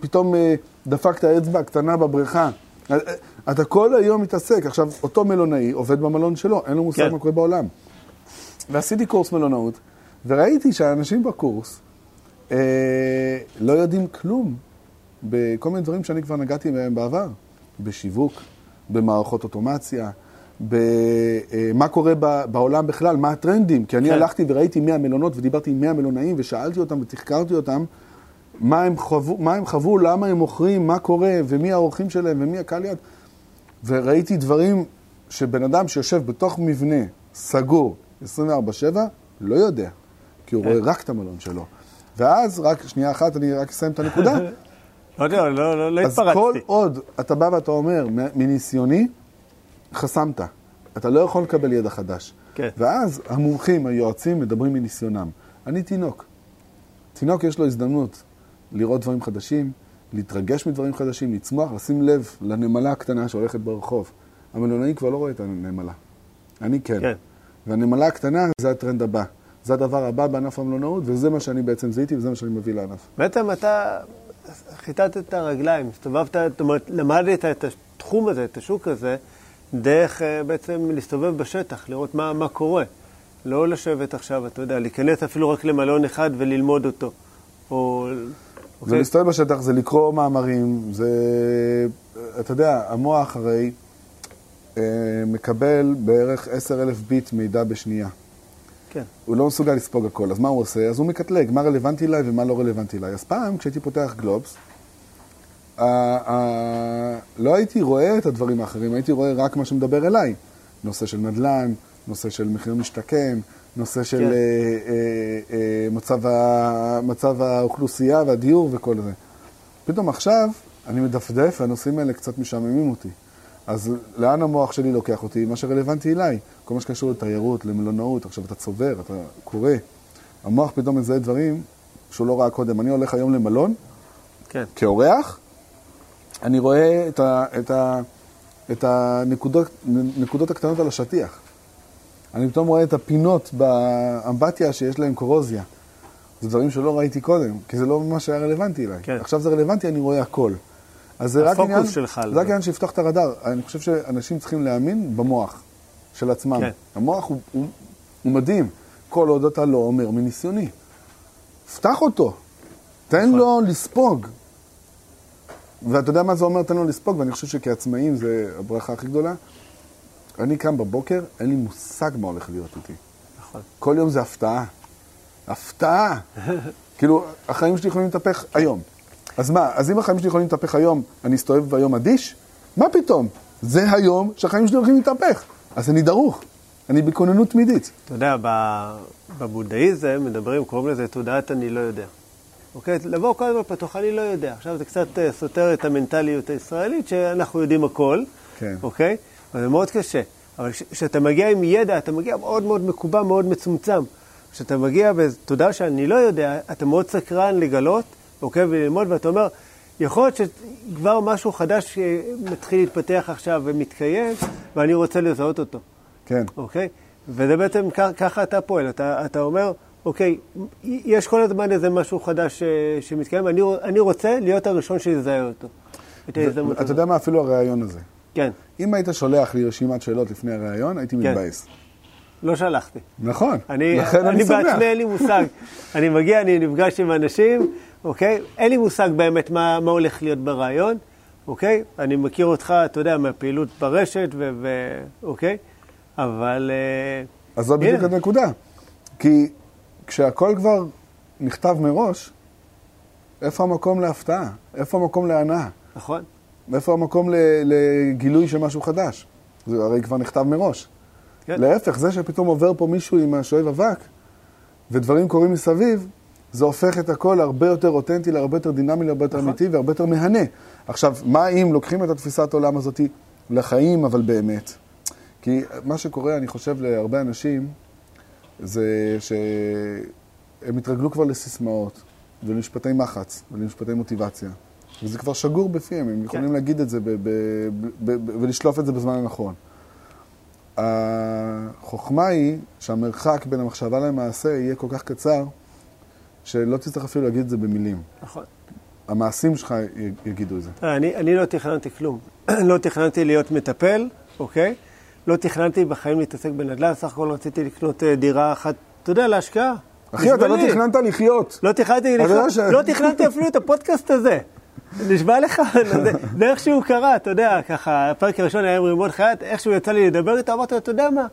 B: פתאום דפק את האצבע הקטנה בבריכה. אתה כל היום מתעסק. עכשיו, אותו מלונאי עובד במלון שלו, אין לו מושג
A: כן.
B: מה קורה בעולם. ועשיתי קורס מלונאות, וראיתי שהאנשים בקורס אה, לא יודעים כלום בכל מיני דברים שאני כבר נגעתי בהם בעבר. בשיווק, במערכות אוטומציה, במה קורה בעולם בכלל, מה הטרנדים. כי אני
A: כן.
B: הלכתי וראיתי 100 מלונות ודיברתי עם 100 מלונאים ושאלתי אותם ותחקרתי אותם מה הם, חוו, מה הם חוו, למה הם מוכרים, מה קורה ומי האורחים שלהם ומי הקהל יד. וראיתי דברים שבן אדם שיושב בתוך מבנה סגור 24-7 לא יודע, כי הוא
A: כן.
B: רואה רק את המלון שלו. ואז, רק שנייה אחת, אני רק אסיים את הנקודה.
A: לא יודע, לא, לא, לא
B: אז כל
A: התפרצתי.
B: עוד אתה בא ואתה אומר, "מ- מניסיוני, חסמת. אתה לא יכול לקבל ידע חדש.
A: כן.
B: ואז המומחים, היועצים, מדברים מניסיונם. אני תינוק. תינוק יש לו הזדמנות לראות דברים חדשים, להתרגש מדברים חדשים, לצמוח, לשים לב לנמלה הקטנה שהולכת ברחוב. המלונאי כבר לא רואה את הנמלה. אני כן.
A: כן.
B: והנמלה הקטנה זה הטרנד הבא. זה הדבר הבא בענף המלונאות, וזה מה שאני בעצם זיהיתי וזה מה שאני מביא לענף.
A: בעצם אתה חיטטת את הרגליים, הסתובבת, זאת אומרת, למדת את התחום הזה, את השוק הזה, דרך אה, בעצם להסתובב בשטח, לראות מה, מה קורה. לא לשבת עכשיו, אתה יודע, להיכנס אפילו רק למלון אחד וללמוד אותו. או...
B: זה
A: אוקיי?
B: להסתובב בשטח, זה לקרוא מאמרים, זה... אתה יודע, המוח הרי אה, מקבל בערך 10,000 ביט מידע בשנייה.
A: כן.
B: הוא לא מסוגל לספוג הכל, אז מה הוא עושה? אז הוא מקטלג, מה רלוונטי אליי ומה לא רלוונטי אליי. אז פעם, כשהייתי פותח גלובס, ה- ה- לא הייתי רואה את הדברים האחרים, הייתי רואה רק מה שמדבר אליי. נושא של נדל"ן, נושא של מחיר משתכן, נושא של
A: כן.
B: אה, אה, אה, מצב, ה- מצב האוכלוסייה והדיור וכל זה. פתאום עכשיו אני מדפדף והנושאים האלה קצת משעממים אותי. אז לאן המוח שלי לוקח אותי? מה שרלוונטי אליי. כל מה שקשור לתיירות, למלונאות, עכשיו אתה צובר, אתה קורא. המוח פתאום מזהה דברים שהוא לא ראה קודם. אני הולך היום למלון,
A: כן.
B: כאורח, אני רואה את, ה, את, ה, את הנקודות נקודות הקטנות על השטיח. אני פתאום רואה את הפינות באמבטיה שיש להן קורוזיה. זה דברים שלא ראיתי קודם, כי זה לא ממש היה רלוונטי אליי.
A: כן.
B: עכשיו זה רלוונטי, אני רואה הכל. אז זה רק עניין,
A: שלך
B: זה. רק עניין שיפתח את הרדאר. אני חושב שאנשים צריכים להאמין במוח של עצמם.
A: כן.
B: המוח הוא, הוא, הוא מדהים. כל עוד אתה לא אומר מניסיוני. פתח אותו. תן
A: נכון.
B: לו לספוג. ואתה יודע מה זה אומר תן לו לספוג, ואני חושב שכעצמאים זה הברכה הכי גדולה. אני קם בבוקר, אין לי מושג מה הולך להיות איתי.
A: נכון.
B: כל יום זה הפתעה. הפתעה. כאילו, החיים שלי יכולים להתהפך היום. אז מה, אז אם החיים שלי יכולים להתהפך היום, אני אסתובב ביום אדיש? מה פתאום? זה היום שהחיים שלי הולכים להתהפך. אז אני דרוך. אני בכוננות תמידית.
A: אתה יודע, בבודהיזם מדברים, קוראים לזה תודעת אני לא יודע. אוקיי? לבוא כל פתוח, אני לא יודע. עכשיו זה קצת אה, סותר את המנטליות הישראלית, שאנחנו יודעים הכל,
B: כן.
A: אוקיי? אבל זה מאוד קשה. אבל כש- כשאתה מגיע עם ידע, אתה מגיע מאוד מאוד מקובע, מאוד מצומצם. כשאתה מגיע בתודעה שאני לא יודע, אתה מאוד סקרן לגלות, אוקיי? וללמוד, ואתה אומר, יכול להיות שכבר משהו חדש מתחיל להתפתח עכשיו ומתקיים, ואני רוצה לזהות אותו.
B: כן.
A: אוקיי? וזה בעצם, ככה אתה פועל. אתה, אתה אומר, אוקיי, יש כל הזמן איזה משהו חדש אה, שמתקיים, אני, אני רוצה להיות הראשון שיזהה אותו.
B: אתה יודע מה, אפילו הרעיון הזה.
A: כן.
B: אם היית שולח לי רשימת שאלות לפני הרעיון, הייתי כן. מתבאס.
A: לא שלחתי.
B: נכון,
A: אני, לכן אני, אני שמח. אני בעצמי אין לי מושג. אני מגיע, אני נפגש עם אנשים, אוקיי? אין לי מושג באמת מה, מה הולך להיות ברעיון, אוקיי? אני מכיר אותך, אתה יודע, מהפעילות ברשת, ו... ו אוקיי? אבל... אה,
B: אז זאת בדיוק הנקודה. כי כשהכל כבר נכתב מראש, איפה המקום להפתעה? איפה המקום להנאה?
A: נכון.
B: איפה המקום לגילוי של משהו חדש? זה הרי כבר נכתב מראש. כן. להפך, זה שפתאום עובר פה מישהו עם השואב אבק, ודברים קורים מסביב, זה הופך את הכל להרבה יותר אותנטי, להרבה יותר דינמי, להרבה יותר נכון. אמיתי והרבה יותר מהנה. עכשיו, מה אם לוקחים את התפיסת העולם הזאת לחיים, אבל באמת? כי מה שקורה, אני חושב, להרבה אנשים, זה שהם התרגלו כבר לסיסמאות ולמשפטי מחץ ולמשפטי מוטיבציה. וזה כבר שגור בפיהם, הם יכולים כן. להגיד את זה ב- ב- ב- ב- ולשלוף את זה בזמן הנכון. החוכמה היא שהמרחק בין המחשבה למעשה יהיה כל כך קצר, שלא תצטרך אפילו להגיד את זה במילים.
A: נכון.
B: המעשים שלך יגידו את זה.
A: אני, אני לא תכננתי כלום. לא תכננתי להיות מטפל, אוקיי? לא תכננתי בחיים להתעסק בנדל"ן, סך הכל רציתי לקנות אה, דירה אחת, אתה יודע, להשקעה.
B: אחי, אתה לא תכננת לחיות.
A: לא תכננתי לחיות. לא תכננתי אפילו את הפודקאסט הזה. נשבע לך, זה איכשהו קרה, אתה יודע, ככה, הפרק הראשון היה עם רימון חייט, איכשהו יצא לי לדבר איתו, אמרתי לו, אתה יודע מה,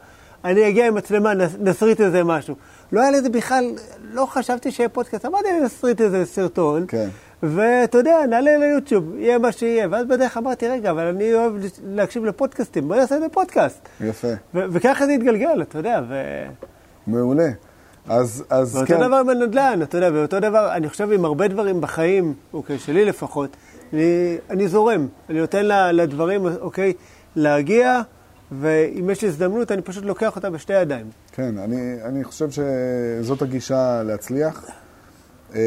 A: אני אגיע עם מצלמה, נסריט איזה משהו. לא היה לזה בכלל, לא חשבתי שיהיה פודקאסט, אמרתי, נסריט איזה סרטון.
B: כן.
A: ואתה יודע, נעלה ליוטיוב, יהיה מה שיהיה. ואז בדרך אמרתי, רגע, אבל אני אוהב להקשיב לפודקאסטים, בוא נעשה את זה פודקאסט.
B: יפה.
A: וככה זה התגלגל, אתה יודע, ו...
B: מעולה. אז, אז
A: ואותו כן. דבר בנדל"ן, אתה יודע, ואותו דבר, אני חושב עם הרבה דברים בחיים, אוקיי, שלי לפחות, אני, אני זורם, אני נותן לדברים, אוקיי, להגיע, ואם יש הזדמנות, אני פשוט לוקח אותה בשתי ידיים.
B: כן, אני, אני חושב שזאת הגישה להצליח. אה,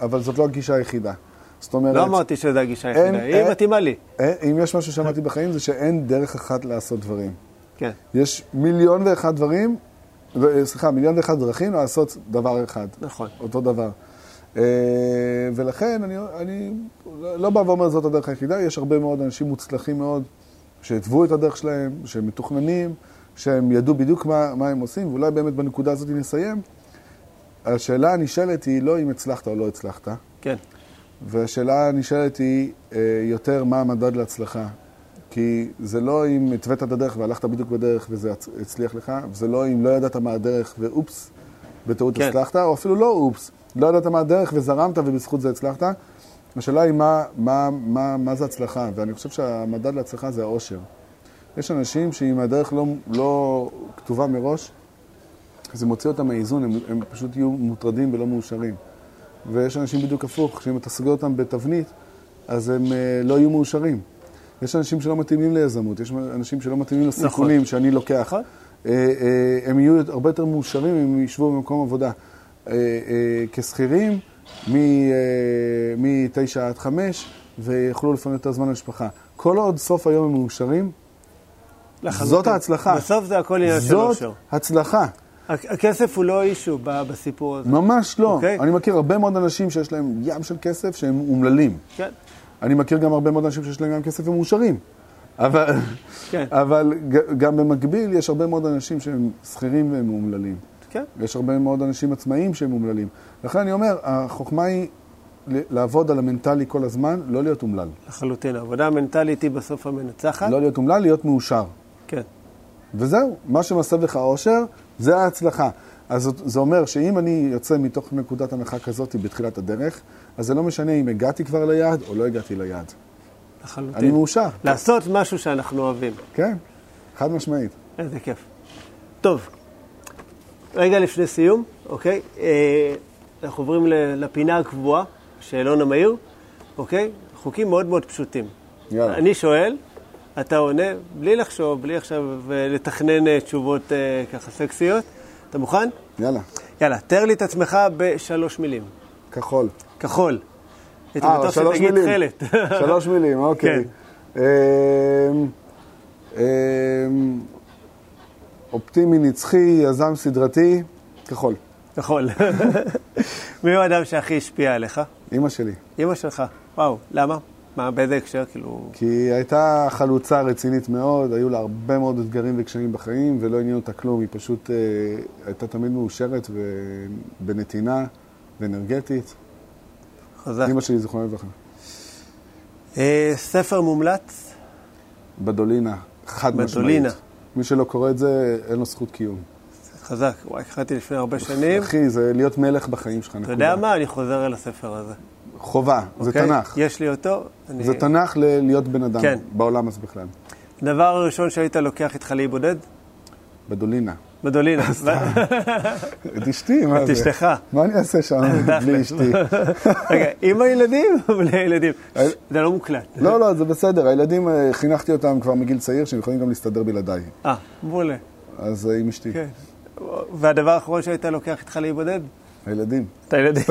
B: אבל זאת לא הגישה היחידה.
A: זאת אומרת... לא אמרתי שזו הגישה היחידה, היא מתאימה לי.
B: אם יש משהו שאמרתי בחיים זה שאין דרך אחת לעשות דברים.
A: כן.
B: יש מיליון ואחד דברים, סליחה, מיליון ואחד דרכים לעשות דבר אחד.
A: נכון.
B: אותו דבר. אה, ולכן אני, אני לא בא ואומר זאת הדרך היחידה, יש הרבה מאוד אנשים מוצלחים מאוד שהתוו את הדרך שלהם, שהם מתוכננים, שהם ידעו בדיוק מה, מה הם עושים, ואולי באמת בנקודה הזאת נסיים. השאלה הנשאלת היא לא אם הצלחת או לא הצלחת.
A: כן.
B: והשאלה הנשאלת היא אה, יותר מה המדד להצלחה. כי זה לא אם התווית את הדרך והלכת בדיוק בדרך וזה הצליח לך, וזה לא אם לא ידעת מה הדרך ואופס, בטעות כן. הצלחת, או אפילו לא אופס, לא ידעת מה הדרך וזרמת ובזכות זה הצלחת. השאלה היא מה, מה, מה, מה זה הצלחה, ואני חושב שהמדד להצלחה זה העושר. יש אנשים שאם הדרך לא, לא כתובה מראש, זה מוציא אותם מהאיזון, הם, הם פשוט יהיו מוטרדים ולא מאושרים. ויש אנשים בדיוק הפוך, שאם אתה סוגר אותם בתבנית, אז הם uh, לא יהיו מאושרים. יש אנשים שלא מתאימים ליזמות, יש אנשים שלא מתאימים נכון. לסיכונים נכון. שאני לוקח. נכון. Uh, uh, הם יהיו הרבה יותר מאושרים אם הם ישבו במקום עבודה. Uh, uh, כשכירים, מ-9 עד 5, ויוכלו לפנות יותר זמן למשפחה. כל עוד סוף היום הם מאושרים. זאת ההצלחה.
A: בסוף זה הכל עניין של אושר.
B: זאת הצלחה.
A: הכסף הוא לא אישו בסיפור הזה.
B: ממש לא. Okay. אוקיי? אני מכיר הרבה מאוד אנשים שיש להם ים של כסף שהם אומללים.
A: כן.
B: אני מכיר גם הרבה מאוד אנשים שיש להם גם כסף ומאושרים. אבל, כן. אבל גם במקביל יש הרבה מאוד אנשים שהם שכירים והם אומללים.
A: כן.
B: יש הרבה מאוד אנשים עצמאיים שהם אומללים. לכן אני אומר, החוכמה היא לעבוד על המנטלי כל הזמן, לא להיות אומלל.
A: לחלוטין. העבודה המנטלית היא בסוף המנצחת.
B: לא להיות אומלל, להיות מאושר.
A: כן.
B: וזהו, מה שמסב לך אושר, זה ההצלחה. אז זה אומר שאם אני יוצא מתוך נקודת המרחק הזאת בתחילת הדרך, אז זה לא משנה אם הגעתי כבר ליעד או לא הגעתי ליעד.
A: לחלוטין.
B: אני מאושר.
A: לעשות משהו שאנחנו אוהבים.
B: כן, חד משמעית.
A: איזה כיף. טוב, רגע לפני סיום, אוקיי? אה, אנחנו עוברים לפינה הקבועה, שאלון המהיר, אוקיי? חוקים מאוד מאוד פשוטים.
B: יאללה.
A: אני שואל, אתה עונה, בלי לחשוב, בלי עכשיו לתכנן אה, תשובות אה, ככה סקסיות. אתה מוכן?
B: יאללה.
A: יאללה, תאר לי את עצמך בשלוש מילים.
B: כחול.
A: כחול.
B: אה, שלוש מילים.
A: תכלת.
B: שלוש מילים, אוקיי. אמ, אמ, אופטימי נצחי, יזם סדרתי, כחול.
A: יכול. מי הוא האדם שהכי השפיע עליך?
B: אימא שלי.
A: אימא שלך. וואו, למה? מה, באיזה הקשר? כאילו...
B: כי היא הייתה חלוצה רצינית מאוד, היו לה הרבה מאוד אתגרים וקשיים בחיים, ולא עניין אותה כלום, היא פשוט אה, הייתה תמיד מאושרת ובנתינה ואנרגטית.
A: חזק.
B: אימא שלי, זיכרונה לברכה.
A: אה, ספר מומלץ?
B: בדולינה, חד משמעית.
A: בדולינה.
B: מי שלא קורא את זה, אין לו זכות קיום.
A: חזק. וואי, קראתי לפני הרבה שנים.
B: אחי, זה להיות מלך בחיים שלך,
A: אתה
B: נקודה.
A: יודע מה? אני חוזר אל הספר הזה.
B: חובה, זה
A: אוקיי?
B: תנ"ך.
A: יש לי אותו.
B: זה תנ"ך ל- להיות בן אדם,
A: כן.
B: בעולם הזה בכלל.
A: הדבר הראשון שהיית לוקח איתך להיבודד?
B: בדולינה.
A: בדולינה.
B: את אשתי, מה
A: את
B: זה?
A: אשתך.
B: מה אני אעשה שם בלי אשתי?
A: רגע, עם הילדים או בלי הילדים?
B: אה,
A: זה לא מוקלט.
B: לא, לא, זה בסדר. הילדים, אה, חינכתי אותם כבר מגיל צעיר, שהם יכולים גם להסתדר בלעדיי.
A: אה, מעולה.
B: אז אה, עם אשתי.
A: כן. והדבר האחרון שהיית לוקח איתך להיבודד?
B: הילדים.
A: את הילדים.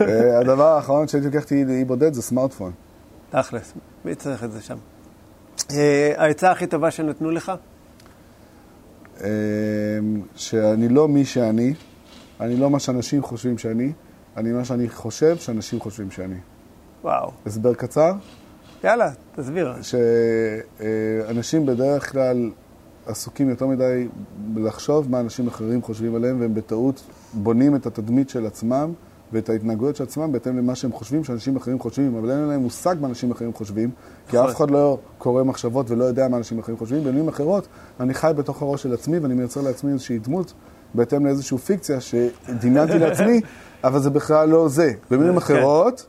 B: אה, הדבר האחרון שהייתי לוקח אותי לאי בודד זה סמארטפון.
A: תכלס, מי צריך את זה שם? אה, העצה הכי טובה שנתנו לך?
B: אה, שאני לא מי שאני, אני לא מה שאנשים חושבים שאני, אני מה שאני חושב שאנשים חושבים שאני.
A: וואו.
B: הסבר קצר,
A: יאללה, תסביר.
B: שאנשים בדרך כלל עסוקים יותר מדי לחשוב מה אנשים אחרים חושבים עליהם, והם בטעות בונים את התדמית של עצמם ואת ההתנהגויות של עצמם בהתאם למה שהם חושבים שאנשים אחרים חושבים, אבל אין להם מושג מה אנשים אחרים חושבים, כי
A: נכון.
B: אף אחד לא קורא מחשבות ולא יודע מה אנשים אחרים חושבים. במילים אחרות, אני חי בתוך הראש של עצמי ואני מייצר לעצמי איזושהי דמות בהתאם לאיזושהי פיקציה שדמיינתי לעצמי, אבל זה בכלל לא זה. במילים אחרות,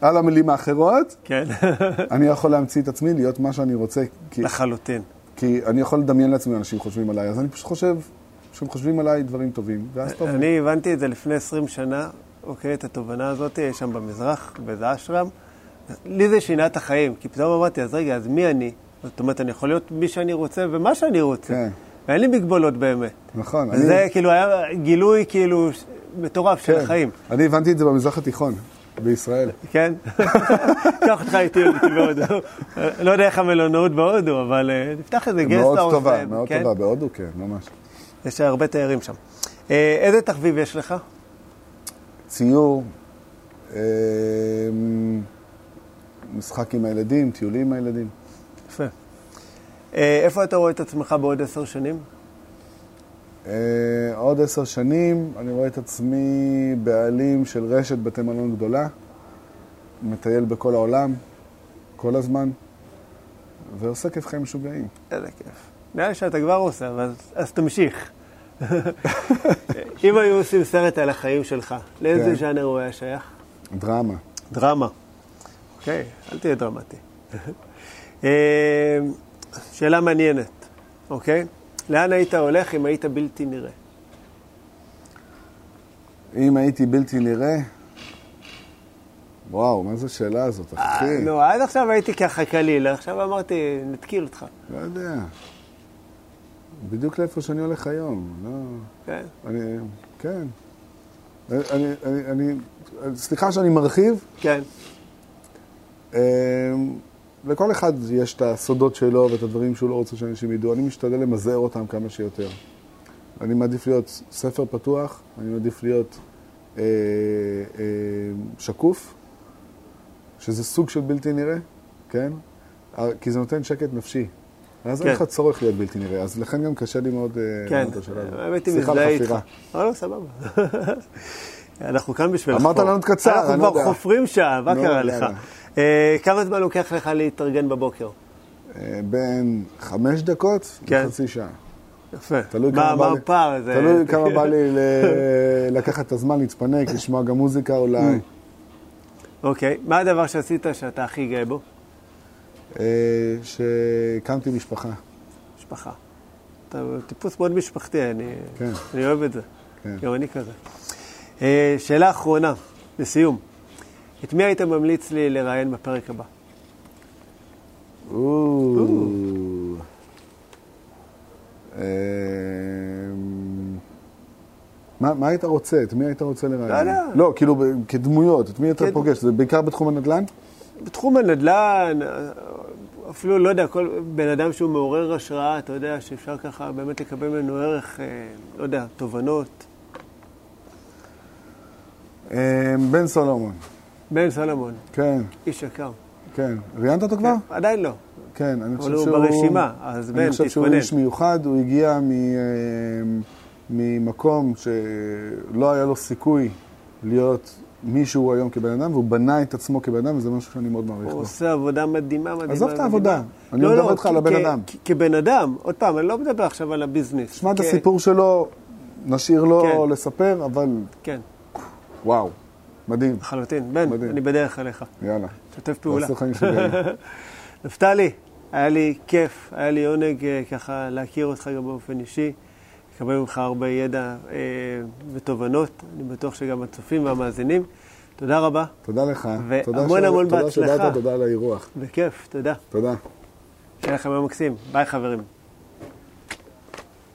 B: על המילים האחרות,
A: כן,
B: אני יכול להמציא את עצמי להיות מה שאני רוצה, כי,
A: לחלוטין.
B: כי אני יכול לדמיין לעצמי אנשים חושבים עליי, אז אני פשוט חושב שהם חושבים עליי דברים טובים, ואז טוב.
A: אני הבנתי את זה לפני 20 שנה, אוקיי, את התובנה הזאת, שם במזרח, באיזה אשרם. לי זה שינה את החיים, כי פתאום אמרתי, אז רגע, אז מי אני? זאת אומרת, אני יכול להיות מי שאני רוצה ומה שאני רוצה.
B: כן.
A: ואין לי מגבלות באמת.
B: נכון, אני,
A: וזה כאילו היה גילוי כאילו מטורף של
B: כן,
A: החיים,
B: אני הבנתי את זה במזרח התיכון, בישראל.
A: כן? קח אותך איתי בהודו. לא יודע איך המלונאות בהודו, אבל אה, נפתח איזה גסט
B: מאוד. טובה,
A: אה,
B: מאוד
A: כן?
B: טובה, בהודו כן, ממש.
A: יש הרבה תיירים שם. אה, איזה תחביב יש לך?
B: ציור, אה, משחק עם הילדים, טיולים עם הילדים.
A: יפה. אה, איפה אתה רואה את עצמך בעוד עשר שנים?
B: אה, עוד עשר שנים אני רואה את עצמי בעלים של רשת בתי מלון גדולה, מטייל בכל העולם, כל הזמן, ועושה כיף חיים משוגעים.
A: איזה כיף. נראה לי שאתה כבר עושה, אבל אז תמשיך. אם היו עושים סרט על החיים שלך, לאיזה
B: כן.
A: ז'אנר הוא היה שייך?
B: דרמה.
A: דרמה. אוקיי, אל תהיה דרמטי. אה, שאלה מעניינת, אוקיי? לאן היית הולך אם היית בלתי נראה?
B: אם הייתי בלתי נראה, וואו, מה זו השאלה הזאת, אחי?
A: נו, עד עכשיו הייתי ככה קליל, עכשיו אמרתי, נתקיל אותך.
B: לא יודע. בדיוק לאיפה שאני הולך היום. לא...
A: כן.
B: אני... כן. אני, אני, אני, סליחה שאני מרחיב,
A: כן,
B: אמ, לכל אחד יש את הסודות שלו ואת הדברים שהוא לא רוצה שאנשים ידעו. אני משתדל למזער אותם כמה שיותר. אני מעדיף להיות ספר פתוח, אני מעדיף להיות אה, אה, שקוף, שזה סוג של בלתי נראה, כן? אה, כי זה נותן שקט נפשי. אז אין
A: כן.
B: לך צורך להיות בלתי נראה, אז לכן גם קשה לי מאוד אה,
A: כן.
B: על השאלה הזאת.
A: האמת היא מזדהה איתך. לא, לא, סבבה. אנחנו כאן בשביל
B: אמרת
A: לחפור.
B: לענות קצר,
A: אנחנו
B: לא
A: כבר. חופרים שעה, מה
B: נו,
A: קרה. לך? אה, כמה זמן לוקח לך להתארגן בבוקר?
B: אה, בין חמש דקות
A: כן.
B: לחצי שעה.
A: יפה.
B: תלוי
A: מה
B: כמה בא
A: מה
B: לי.
A: הפער הזה?
B: תלוי כמה בא לי ל- לקחת את הזמן, להתפנק, לשמוע גם מוזיקה אולי.
A: אוקיי. מה הדבר שעשית שאתה הכי גאה בו?
B: אה, שהקמתי משפחה.
A: משפחה. אתה טיפוס מאוד משפחתי, אני
B: כן.
A: אני אוהב את זה.
B: כן.
A: גם אני כזה. אה, שאלה אחרונה, לסיום. את מי היית ממליץ לי לראיין בפרק הבא?
B: אמ, מה, היית רוצה? את מי היית רוצה לראיין?
A: לא יודע.
B: לא, כאילו, כדמויות, את מי אתה פוגש? זה בעיקר בתחום הנדל"ן?
A: בתחום הנדל"ן, אפילו, לא יודע, כל בן אדם שהוא מעורר השראה, אתה יודע, שאפשר ככה באמת לקבל ממנו ערך, אה, לא יודע, תובנות.
B: אה, בן סולומון,
A: בן סלומון,
B: כן,
A: איש יקר.
B: כן. ראיינת אותו כבר?
A: עדיין לא.
B: כן, אני חושב
A: אבל הוא
B: שהוא...
A: ברשימה, אז בן,
B: אני חושב שהוא
A: תתכונן.
B: איש מיוחד, הוא הגיע מ, אה, ממקום שלא היה לו סיכוי להיות מי שהוא היום כבן אדם, והוא בנה את עצמו כבן אדם, וזה משהו שאני מאוד מעריך
A: הוא
B: בו.
A: עושה עבודה מדהימה, מדהימה.
B: עזוב את. העבודה, אני
A: לא,
B: מדבר
A: לא,
B: איתך על הבן אדם.
A: כבן אדם, עוד פעם, אני לא מדבר עכשיו על הביזנס.
B: שמע את הסיפור שלו, נשאיר לו
A: כן.
B: לספר, אבל
A: כן,
B: וואו, מדהים.
A: לחלוטין. בן,
B: מדהים.
A: אני בדרך אליך.
B: יאללה.
A: שתף פעולה. נפתלי, היה לי כיף, היה לי עונג אה, ככה להכיר אותך גם באופן אישי, לקבל ממך הרבה ידע אה, ותובנות, אני בטוח שגם הצופים והמאזינים. תודה רבה,
B: תודה לך.
A: והמון
B: תודה ש-
A: המון
B: תודה
A: בהצלחה.
B: שבאת, תודה על האירוח.
A: בכיף, תודה.
B: תודה.
A: שיהיה לכם יום מקסים. ביי חברים.